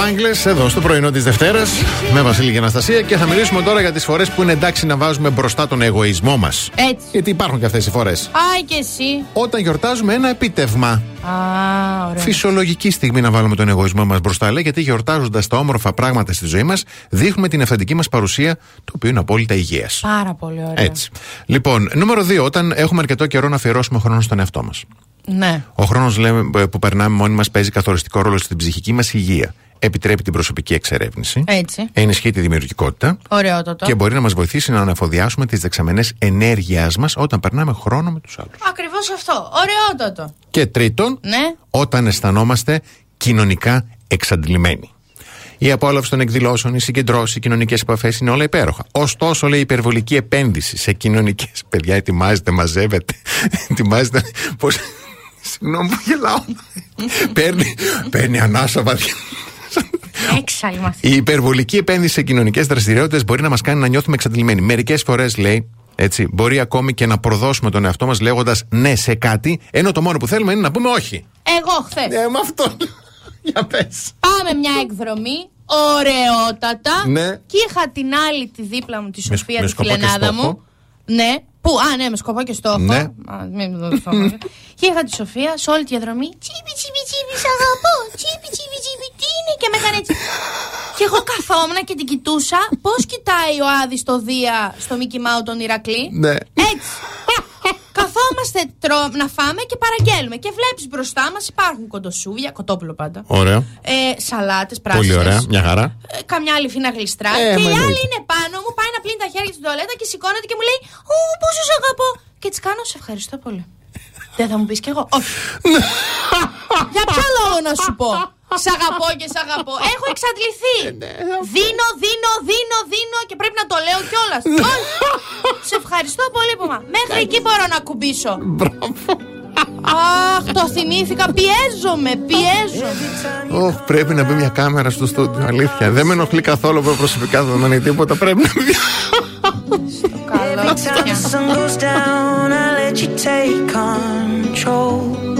[SPEAKER 2] Bangles εδώ στο πρωινό της Δευτέρας με Βασίλη και Αναστασία και θα μιλήσουμε τώρα για τις φορές που είναι εντάξει να βάζουμε μπροστά τον εγωισμό μας.
[SPEAKER 3] Έτσι.
[SPEAKER 2] Γιατί υπάρχουν και αυτές οι φορές.
[SPEAKER 3] Άι και εσύ.
[SPEAKER 2] Όταν γιορτάζουμε ένα επίτευγμα.
[SPEAKER 3] Α, ωραία.
[SPEAKER 2] Φυσιολογική στιγμή να βάλουμε τον εγωισμό μας μπροστά, λέει, γιατί γιορτάζοντας τα όμορφα πράγματα στη ζωή μας, δείχνουμε την αυθεντική μας παρουσία, το οποίο είναι απόλυτα υγεία.
[SPEAKER 3] Πάρα πολύ ωραία.
[SPEAKER 2] Έτσι. Λοιπόν, νούμερο 2, όταν έχουμε αρκετό καιρό να αφιερώσουμε χρόνο στον εαυτό μας.
[SPEAKER 3] Ναι.
[SPEAKER 2] Ο χρόνος που περνάμε μόνοι μας παίζει καθοριστικό ρόλο στην ψυχική μας υγεία. Επιτρέπει την προσωπική εξερεύνηση.
[SPEAKER 3] Έτσι.
[SPEAKER 2] Ενισχύει τη δημιουργικότητα.
[SPEAKER 3] Ωραιότατο.
[SPEAKER 2] Και μπορεί να μας βοηθήσει να αναφοδιάσουμε τις δεξαμενές ενέργειάς μας όταν περνάμε χρόνο με τους άλλους.
[SPEAKER 3] Ακριβώς αυτό. Ωραιότατο.
[SPEAKER 2] Και τρίτον,
[SPEAKER 3] Ναι.
[SPEAKER 2] όταν αισθανόμαστε κοινωνικά εξαντλημένοι. Η απόλαυση των εκδηλώσεων, οι συγκεντρώσεις, οι κοινωνικές επαφές είναι όλα υπέροχα. Ωστόσο, λέει, η υπερβολική επένδυση σε κοινωνικέ. Παιδιά, ετοιμάζετε, μαζεύετε. <laughs> ετοιμάζετε. Πώ. Συγγνώμη που γελάω. <laughs> παίρνει, παίρνει ανάσα βαθιά.
[SPEAKER 3] Έξαλλη μαθή.
[SPEAKER 2] Η υπερβολική επένδυση σε κοινωνικές δραστηριότητες μπορεί να μας κάνει να νιώθουμε εξαντλημένοι. Μερικές φορές, λέει, έτσι, μπορεί ακόμη και να προδώσουμε τον εαυτό μας λέγοντας ναι σε κάτι, ενώ το μόνο που θέλουμε είναι να πούμε όχι.
[SPEAKER 3] Εγώ χθες.
[SPEAKER 2] Ναι, με αυτό. Για πες.
[SPEAKER 3] Πάμε μια εκδρομή. Ωραιότατα.
[SPEAKER 2] Ναι.
[SPEAKER 3] Και είχα την άλλη τη δίπλα μου, τη
[SPEAKER 2] Με
[SPEAKER 3] Σοφία,
[SPEAKER 2] σκ- με
[SPEAKER 3] τη
[SPEAKER 2] σκοπό και
[SPEAKER 3] φιλενάδα
[SPEAKER 2] στόχο.
[SPEAKER 3] μου. Ναι. Πού, α, ναι, με σκοπό και στόχο.
[SPEAKER 2] Ναι.
[SPEAKER 3] Α, μην μου δώσεις το όνομα. και είχα τη Σοφία σε όλη τη διαδρομή. Τσίπι, τσίπι, τσίπι, σ' αγαπώ. Τσίπι, τσίπι, τσίπι, τι είναι. Και με έκανε έτσι. και εγώ καθόμουν και την κοιτούσα. Πώς κοιτάει ο Άδης το Δία στο Μίκη Μάου τον Ηρακλή.
[SPEAKER 2] Ναι.
[SPEAKER 3] Έτσι. Καθόμαστε τρώ, να φάμε και παραγγέλνουμε. Και βλέπεις μπροστά μας υπάρχουν κοντοσούβια, κοτόπουλο πάντα.
[SPEAKER 2] Ωραία.
[SPEAKER 3] Ε, Σαλάτες, πράσινε.
[SPEAKER 2] Πολύ ωραία. Μια χαρά.
[SPEAKER 3] Ε, καμιά άλλη φίνα γλιστρά.
[SPEAKER 2] Ε,
[SPEAKER 3] και
[SPEAKER 2] μα
[SPEAKER 3] η άλλη
[SPEAKER 2] εννοείται.
[SPEAKER 3] είναι πάνω μου, πάει να πλύνει τα χέρια στην τουαλέτα και σηκώνεται και μου λέει Ου, πόσο σε αγαπώ. Και της κάνω, σε ευχαριστώ πολύ. Δεν θα μου πεις κι εγώ. Όχι. Για ποιο λόγο να σου πω. Σ' αγαπώ και σ' αγαπώ. Έχω εξαντληθεί. Δίνω, δίνω, δίνω, δίνω και πρέπει να το λέω κιόλας. Σε ευχαριστώ πολύ που μα. Μέχρι εκεί μπορώ να κουμπίσω. Αχ, το θυμήθηκα. Πιέζομαι, πιέζομαι.
[SPEAKER 2] Ωχ, πρέπει να μπει μια κάμερα στο στούντιο. Αλήθεια. Δεν με ενοχλεί καθόλου από προσωπικά δεδομένα ή τίποτα. Πρέπει να μπει.
[SPEAKER 4] Every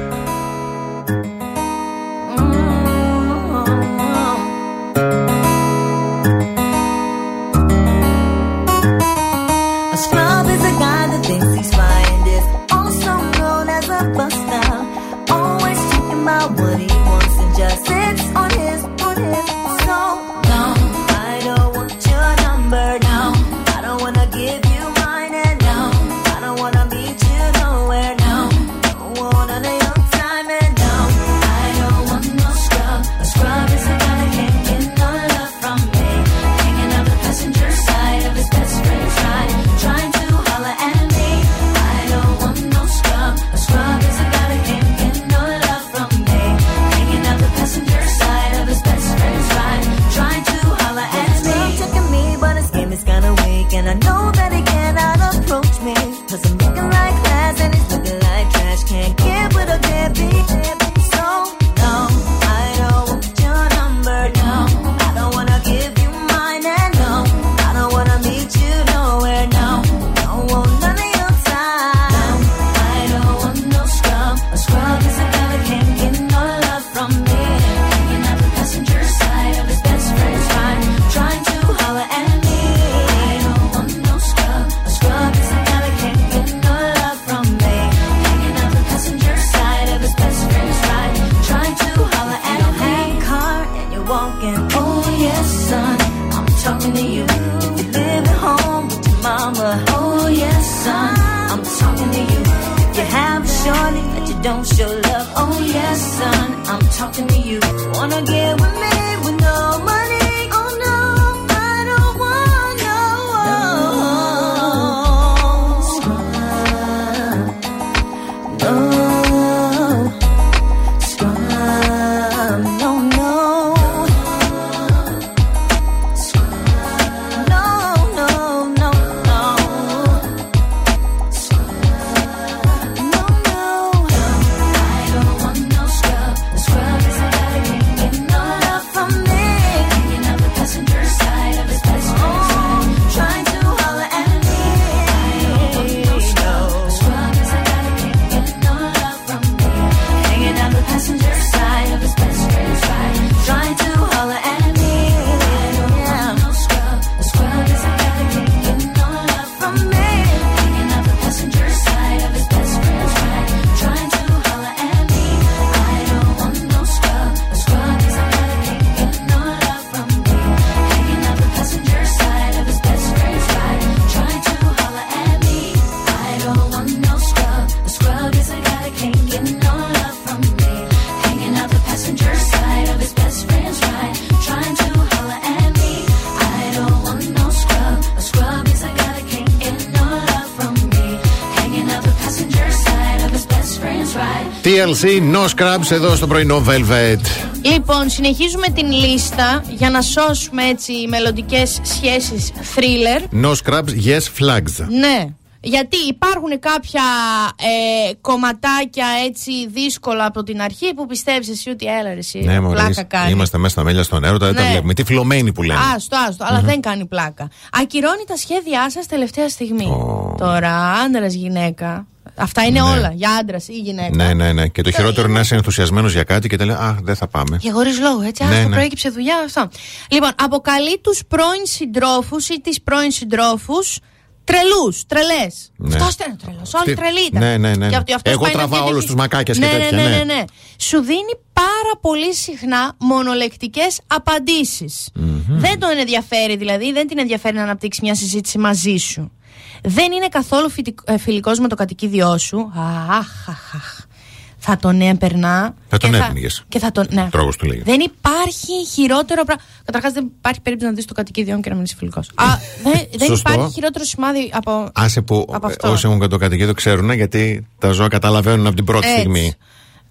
[SPEAKER 2] TLC, no scrubs εδώ στο πρωινό Velvet.
[SPEAKER 3] Λοιπόν, συνεχίζουμε την λίστα για να σώσουμε έτσι μελλοντικές σχέσεις thriller.
[SPEAKER 2] No scrubs, yes flags.
[SPEAKER 3] Ναι. Γιατί υπάρχουν κάποια ε, κομματάκια έτσι δύσκολα από την αρχή που πιστεύεις εσύ ότι έλα ρε εσύ,
[SPEAKER 2] Ναι, μωρέ,
[SPEAKER 3] πλάκα
[SPEAKER 2] είσαι-
[SPEAKER 3] κάνει.
[SPEAKER 2] είμαστε μέσα στα μέλια στον έρωτα, δεν τα
[SPEAKER 3] Ναι.
[SPEAKER 2] βλέπουμε. Τι φλωμένοι που λένε.
[SPEAKER 3] Άστο, άστο, αλλά δεν κάνει πλάκα. Ακυρώνει τα σχέδιά σας τελευταία στιγμή. Τώρα, άντρα, γυναίκα. Αυτά είναι όλα. Για άντρα ή γυναίκα.
[SPEAKER 2] Ναι, ναι, ναι. Και το χειρότερο είναι να είσαι ενθουσιασμένος για κάτι και τελεί Α, δεν θα πάμε.
[SPEAKER 3] Για χωρίς λόγο, έτσι.
[SPEAKER 2] Ναι,
[SPEAKER 3] άστο,
[SPEAKER 2] ναι.
[SPEAKER 3] προέκυψε δουλειά αυτό. Λοιπόν, αποκαλεί τους πρώην συντρόφους ή τις πρώην συντρόφους τρελούς, τρελές.
[SPEAKER 2] Ναι.
[SPEAKER 3] Αυτό είναι τρελός. Όλοι
[SPEAKER 2] Τι-
[SPEAKER 3] τρελοί ήταν.
[SPEAKER 2] Ναι, ναι, ναι.
[SPEAKER 3] Και αυτό- αυτός
[SPEAKER 2] Εγώ
[SPEAKER 3] πάει να
[SPEAKER 2] τραβάω
[SPEAKER 3] βγει
[SPEAKER 2] όλους
[SPEAKER 3] τέτοιος-
[SPEAKER 2] τους μακάκες και
[SPEAKER 3] ναι,
[SPEAKER 2] τέτοια,
[SPEAKER 3] Ναι, ναι,
[SPEAKER 2] ναι.
[SPEAKER 3] ναι, ναι. Σου δίνει πάρα πολύ συχνά μονολεκτικές απαντήσεις. Δεν τον ενδιαφέρει δηλαδή, δεν την ενδιαφέρει να αναπτύξει μια συζήτηση μαζί σου. Δεν είναι καθόλου φιλικός με το κατοικίδιό σου. Αχ, αχ, αχ. Θα τον έπαιρνα.
[SPEAKER 2] Θα τον
[SPEAKER 3] και
[SPEAKER 2] έπαιρνες.
[SPEAKER 3] Και θα τον. Ναι.
[SPEAKER 2] Τρόγος του λέγεται.
[SPEAKER 3] Δεν υπάρχει χειρότερο πράγμα. Καταρχάς, δεν υπάρχει περίπτωση να δεις το κατοικίδιό μου και να μην είσαι φιλικός. δεν, <laughs> δεν
[SPEAKER 2] Σωστό.
[SPEAKER 3] υπάρχει χειρότερο σημάδι από.
[SPEAKER 2] Άσε που
[SPEAKER 3] Από
[SPEAKER 2] ε,
[SPEAKER 3] αυτό.
[SPEAKER 2] όσοι έχουν το κατοικίδιο ξέρουν γιατί τα ζώα καταλαβαίνουν από την πρώτη
[SPEAKER 3] Έτσι.
[SPEAKER 2] στιγμή.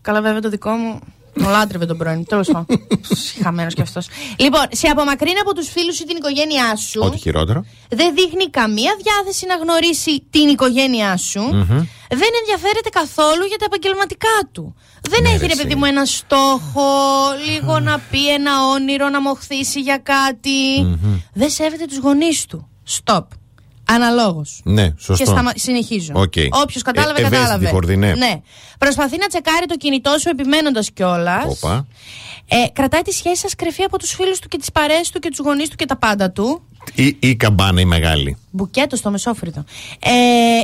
[SPEAKER 3] Καλά, βέβαια το δικό μου. Μου λάτρευε τον πρώην. Τέλος πάντων. Χαμένος κι αυτός. Λοιπόν, σε απομακρύνει από τους φίλους ή την οικογένειά σου.
[SPEAKER 2] Ό,τι χειρότερο.
[SPEAKER 3] Δεν δείχνει καμία διάθεση να γνωρίσει την οικογένειά σου.
[SPEAKER 2] Μμμ.
[SPEAKER 3] Δεν ενδιαφέρεται καθόλου για τα επαγγελματικά του. Δεν
[SPEAKER 2] Ναι,
[SPEAKER 3] έχει
[SPEAKER 2] ρε,
[SPEAKER 3] ρε
[SPEAKER 2] εσύ.
[SPEAKER 3] παιδί μου ένα στόχο, λίγο να πει ένα όνειρο, να μοχθήσει για κάτι. Δεν σέβεται τους γονείς του. Stop. Αναλόγως.
[SPEAKER 2] Ναι, σωστό.
[SPEAKER 3] Και σταμα... συνεχίζω.
[SPEAKER 2] Οκ.
[SPEAKER 3] Όποιος κατάλαβε,
[SPEAKER 2] Ε, ευαίσθητη
[SPEAKER 3] κατάλαβε.
[SPEAKER 2] χορδή, ναι.
[SPEAKER 3] Προσπαθεί να τσεκάρει το κινητό σου επιμένοντας κιόλας.
[SPEAKER 2] Όπα.
[SPEAKER 3] Ε, κρατάει τη σχέση σας κρυφή από τους φίλους του και τις παρέες του και τους γονείς του και τα πάντα του.
[SPEAKER 2] Ή, ή καμπάνα η μεγάλη.
[SPEAKER 3] Μπουκέτο στο μεσόφρυτο. Ε,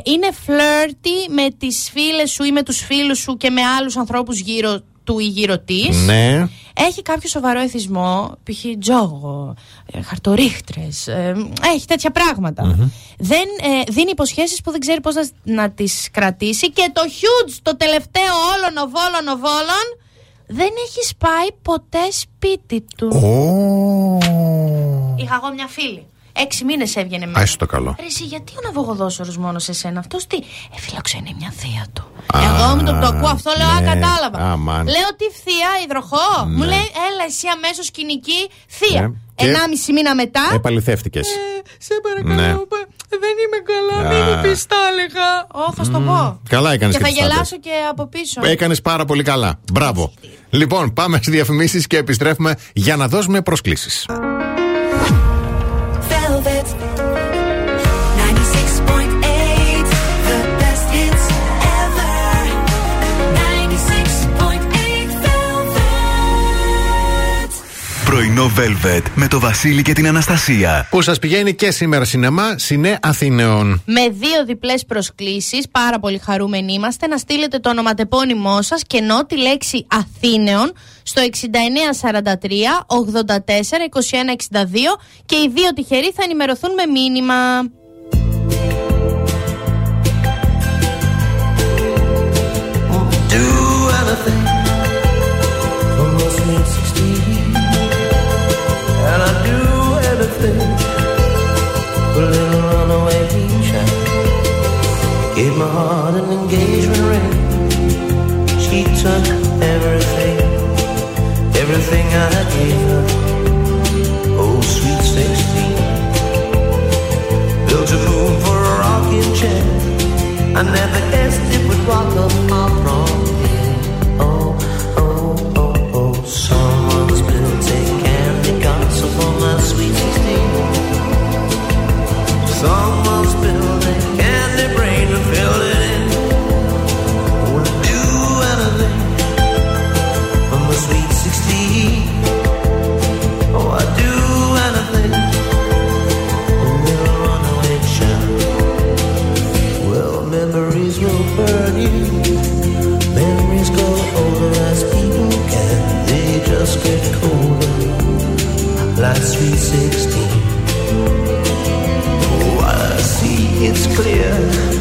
[SPEAKER 3] είναι φλερτι με τις φίλες σου ή με τους φίλους σου και με άλλους ανθρώπους γύρω του ή γύρω τη.
[SPEAKER 2] Ναι.
[SPEAKER 3] Έχει κάποιο σοβαρό εθισμό, π.χ. τζόγο, ε, χαρτορίχτρες, ε, έχει τέτοια πράγματα. Δεν, ε, δίνει υποσχέσεις που δεν ξέρει πώς να, να τις κρατήσει και το huge, το τελευταίο όλων οβόλων οβόλων, δεν έχει σπάει ποτέ σπίτι του. Είχα εγώ μια φίλη. Έξι μήνες έβγαινε μέσα.
[SPEAKER 2] Άσε το καλό.
[SPEAKER 3] Ρε, εσύ, γιατί ο ναυαγοδόσορος μόνος σε σένα, αυτός τι. Ε, φιλοξενεί μια θεία του. Εγώ με το που το ακούω αυτό λέω, Α,
[SPEAKER 2] ναι.
[SPEAKER 3] κατάλαβα.
[SPEAKER 2] Αμάν.
[SPEAKER 3] Λέω τι θεία, υδροχό. Μου
[SPEAKER 2] Ναι.
[SPEAKER 3] λέει, Έλα, εσύ αμέσως κοινική θεία.
[SPEAKER 2] Ναι. Και-
[SPEAKER 3] Ενάμιση μήνα μετά.
[SPEAKER 2] Επαληθεύτηκες.
[SPEAKER 3] Σε παρακαλώ,
[SPEAKER 2] Ναι.
[SPEAKER 3] πα- δεν είμαι καλά,
[SPEAKER 2] Α.
[SPEAKER 3] μην μου πει τα έλεγα. Ω, θα σου το πω.
[SPEAKER 2] Καλά έκανες
[SPEAKER 3] Και
[SPEAKER 2] και
[SPEAKER 3] θα
[SPEAKER 2] τις τα
[SPEAKER 3] γελάσω και από πίσω.
[SPEAKER 2] Έκανες πάρα πολύ καλά. Μπράβο. Λοιπόν, πάμε στις διαφημίσεις και επιστρέφουμε για να δώσουμε
[SPEAKER 7] προσκλήσεις.
[SPEAKER 1] Πρωινό Velvet με το Βασίλη και την Αναστασία.
[SPEAKER 2] Που σας πηγαίνει και σήμερα σινεμά, Συνέ Αθηναίων.
[SPEAKER 3] Με δύο διπλές προσκλήσεις, πάρα πολύ χαρούμενοι είμαστε, να στείλετε το ονοματεπώνυμό σας και ενώ τη λέξη Αθήνεων στο 6943 84 21 62 και οι δύο τυχεροί θα ενημερωθούν με μήνυμα.
[SPEAKER 4] do anything for a little runaway child? Gave my heart an engagement ring. She took everything everything I gave her. Oh sweet 16 built a moon for a rocking chair. I never guessed it would rock up far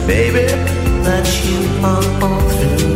[SPEAKER 4] baby, that you are all through.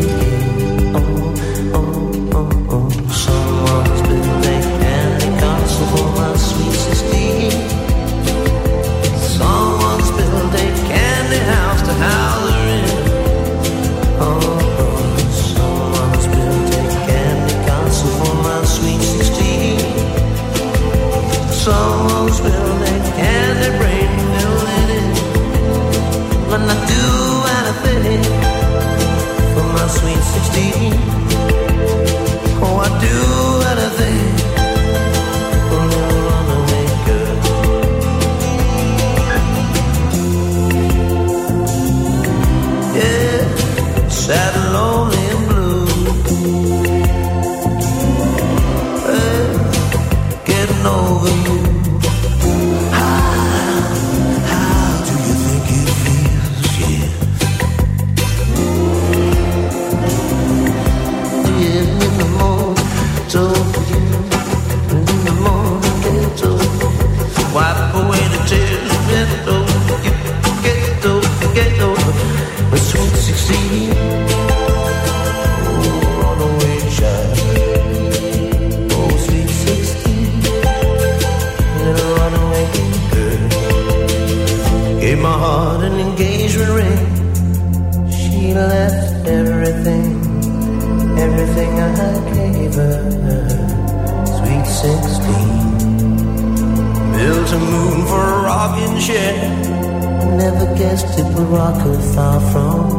[SPEAKER 4] against it, Morocco far from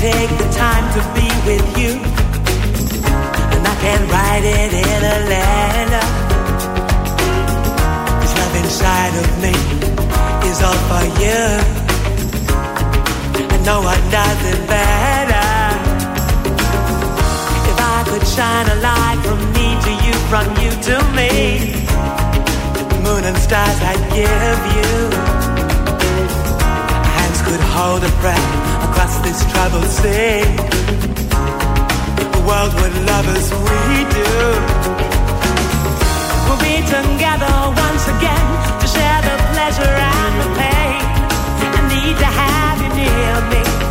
[SPEAKER 15] Take the
[SPEAKER 16] time to be with you. And I can write it in a letter. This love inside of me is all for you. And no one does it better. If I could shine a light from me to you, from you to me. Moon and stars I'd give you. Hands could hold a breath across this troubled sea.
[SPEAKER 17] a world with lovers we do. We'll be together once again to share the pleasure and the pain. I need to have you near me.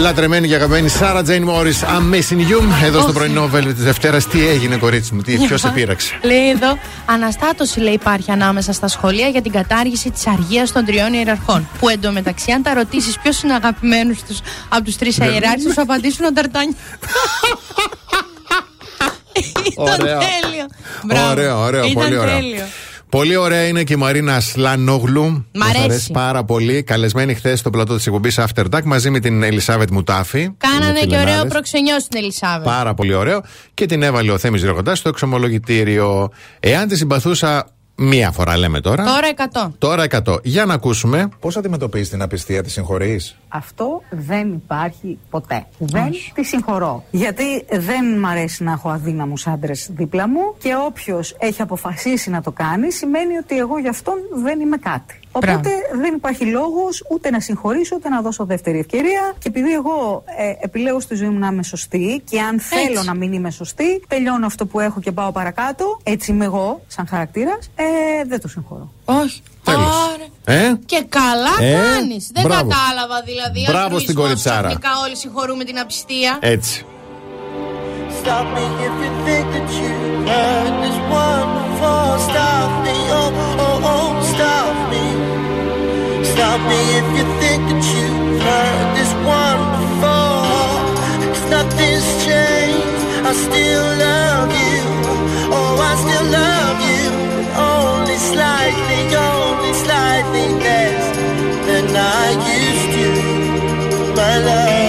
[SPEAKER 2] Λατρεμένη και αγαπημένη Σάρα Τζέιν Μόρις, I'm missing you. Εδώ στο
[SPEAKER 3] Όχι.
[SPEAKER 2] πρωινό βέλβε της Δευτέρας, τι έγινε, κορίτσι μου, τι, ποιος σε πείραξε; <laughs>
[SPEAKER 3] Λέει εδώ, αναστάτωση λέει υπάρχει ανάμεσα στα σχολεία για την κατάργηση της αργίας των τριών ιεραρχών. Που εντωμεταξύ, αν τα ρωτήσεις ποιος είναι αγαπημένος τους από τους τρεις
[SPEAKER 2] Ναι.
[SPEAKER 3] ιεράρχες, θα σου απαντήσουν ο Νταρτάνι. <laughs> Ήταν
[SPEAKER 2] Ωραίο.
[SPEAKER 3] τέλειο. Μπράβο.
[SPEAKER 2] Ωραίο, ωραίο,
[SPEAKER 3] Ήταν
[SPEAKER 2] πολύ ωραίο.
[SPEAKER 3] Τέλειο.
[SPEAKER 2] Πολύ ωραία είναι και η Μαρίνα Σλανόγλου.
[SPEAKER 3] Μ'
[SPEAKER 2] Μας
[SPEAKER 3] αρέσει.
[SPEAKER 2] πάρα πολύ. Καλεσμένη χθες στο πλατό της εκπομπής After Dark μαζί με την Ελισάβετ Μουτάφη.
[SPEAKER 3] Κάνανε
[SPEAKER 2] Είναι
[SPEAKER 3] και ωραίο
[SPEAKER 2] φιλενάδες.
[SPEAKER 3] προξενιό στην Ελισάβετ.
[SPEAKER 2] Πάρα πολύ ωραίο. Και την έβαλε ο Θέμης Ρεγοντά στο εξομολογητήριο. Εάν τη συμπαθούσα μία φορά, λέμε τώρα.
[SPEAKER 3] Τώρα 100.
[SPEAKER 2] Τώρα 100. Για να ακούσουμε.
[SPEAKER 18] Πώς αντιμετωπίζεις την απιστία, τη συγχωρείς;
[SPEAKER 19] Αυτό δεν υπάρχει ποτέ. Δεν τη συγχωρώ. Γιατί δεν μ' αρέσει να έχω αδύναμους άντρες δίπλα μου και όποιος έχει αποφασίσει να το κάνει σημαίνει ότι εγώ γι' αυτόν δεν είμαι κάτι. Οπότε δεν υπάρχει λόγος ούτε να συγχωρήσω ούτε να δώσω δεύτερη ευκαιρία. Και επειδή εγώ ε, επιλέγω στη ζωή μου να είμαι σωστή και αν θέλω να μην είμαι σωστή, τελειώνω αυτό που έχω και πάω παρακάτω. Έτσι είμαι εγώ, σαν χαρακτήρας. Ε, δεν το συγχωρώ.
[SPEAKER 3] Όχι.
[SPEAKER 2] Τέλος.
[SPEAKER 3] Άρα.
[SPEAKER 2] Ε?
[SPEAKER 3] Και καλά
[SPEAKER 2] Ε,
[SPEAKER 3] κάνει. Δεν
[SPEAKER 2] μπράβο.
[SPEAKER 3] κατάλαβα δηλαδή.
[SPEAKER 2] Μπράβο
[SPEAKER 3] altruismos,
[SPEAKER 2] στην κοριτσάρα.
[SPEAKER 3] Ξαφνικά όλοι συγχωρούμε την απιστία.
[SPEAKER 2] Έτσι.
[SPEAKER 4] Stop me if you think that you heard this wonderful. Stop me, oh, oh, oh, stop me. Stop me if you think that you heard this wonderful. Cause nothing's changed. I still love you. Oh, I still love you. Slightly, only slightly less than I used to. My love.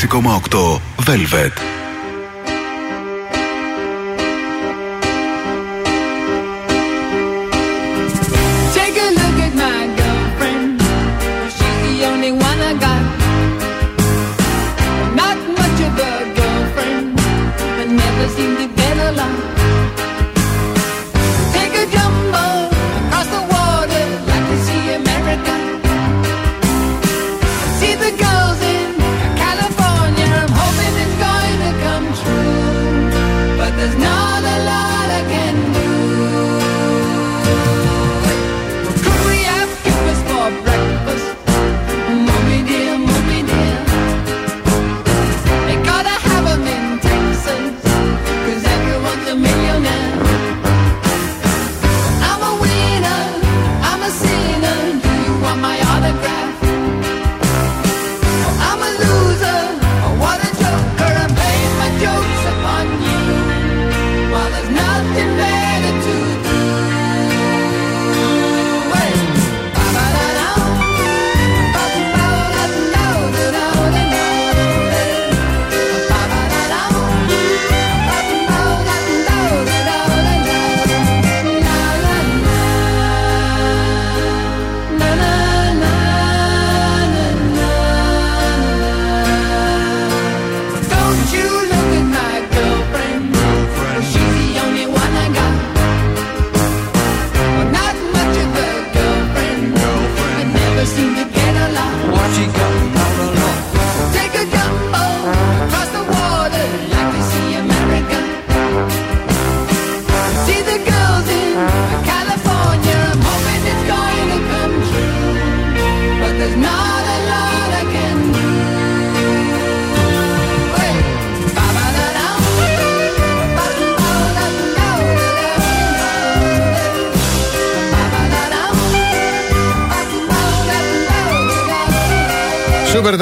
[SPEAKER 9] 96,8 Velvet.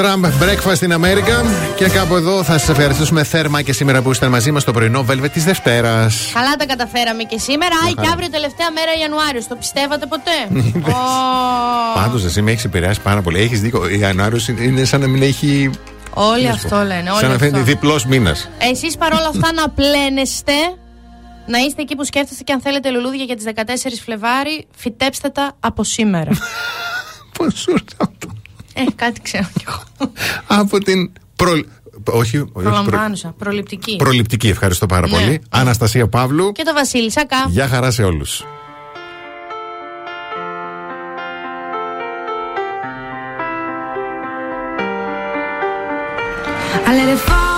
[SPEAKER 2] Super Trump Breakfast in America. Και κάπου εδώ θα σας ευχαριστήσουμε θέρμα και σήμερα που ήσασταν μαζί μας στο πρωινό Velvet της Δευτέρας.
[SPEAKER 3] Καλά τα καταφέραμε και σήμερα. Άι, και
[SPEAKER 2] χαρά.
[SPEAKER 3] αύριο τελευταία μέρα Ιανουάριος. Το πιστεύατε ποτέ; <laughs>
[SPEAKER 2] Πάντως, εσύ με έχεις επηρεάσει πάρα πολύ. Έχεις δίκιο. Ιανουάριος είναι σαν να μην έχει.
[SPEAKER 3] Όλοι
[SPEAKER 2] Τι να σου
[SPEAKER 3] αυτό
[SPEAKER 2] πω.
[SPEAKER 3] λένε. Όλοι
[SPEAKER 2] Σαν να
[SPEAKER 3] αυτό.
[SPEAKER 2] φαίνεται διπλός μήνας.
[SPEAKER 3] Εσείς παρόλα αυτά να πλένεστε, να είστε εκεί που σκέφτεστε και αν θέλετε λουλούδια για τις 14 Φλεβάρι, φυτέψτε τα από σήμερα. <laughs>
[SPEAKER 2] Πώς σου ήρθε αυτό.
[SPEAKER 3] Ε, κάτι ξέρω κι εγώ.
[SPEAKER 2] Από την. Προ... Όχι, όχι, προ-
[SPEAKER 3] Προλαμβάνουσα, προληπτική.
[SPEAKER 2] Προληπτική, ευχαριστώ πάρα
[SPEAKER 3] Ναι.
[SPEAKER 2] πολύ. Αναστασία Παύλου.
[SPEAKER 3] Και το Βασίλη Σακά.
[SPEAKER 2] Γεια χαρά σε όλους.
[SPEAKER 20] I let it fall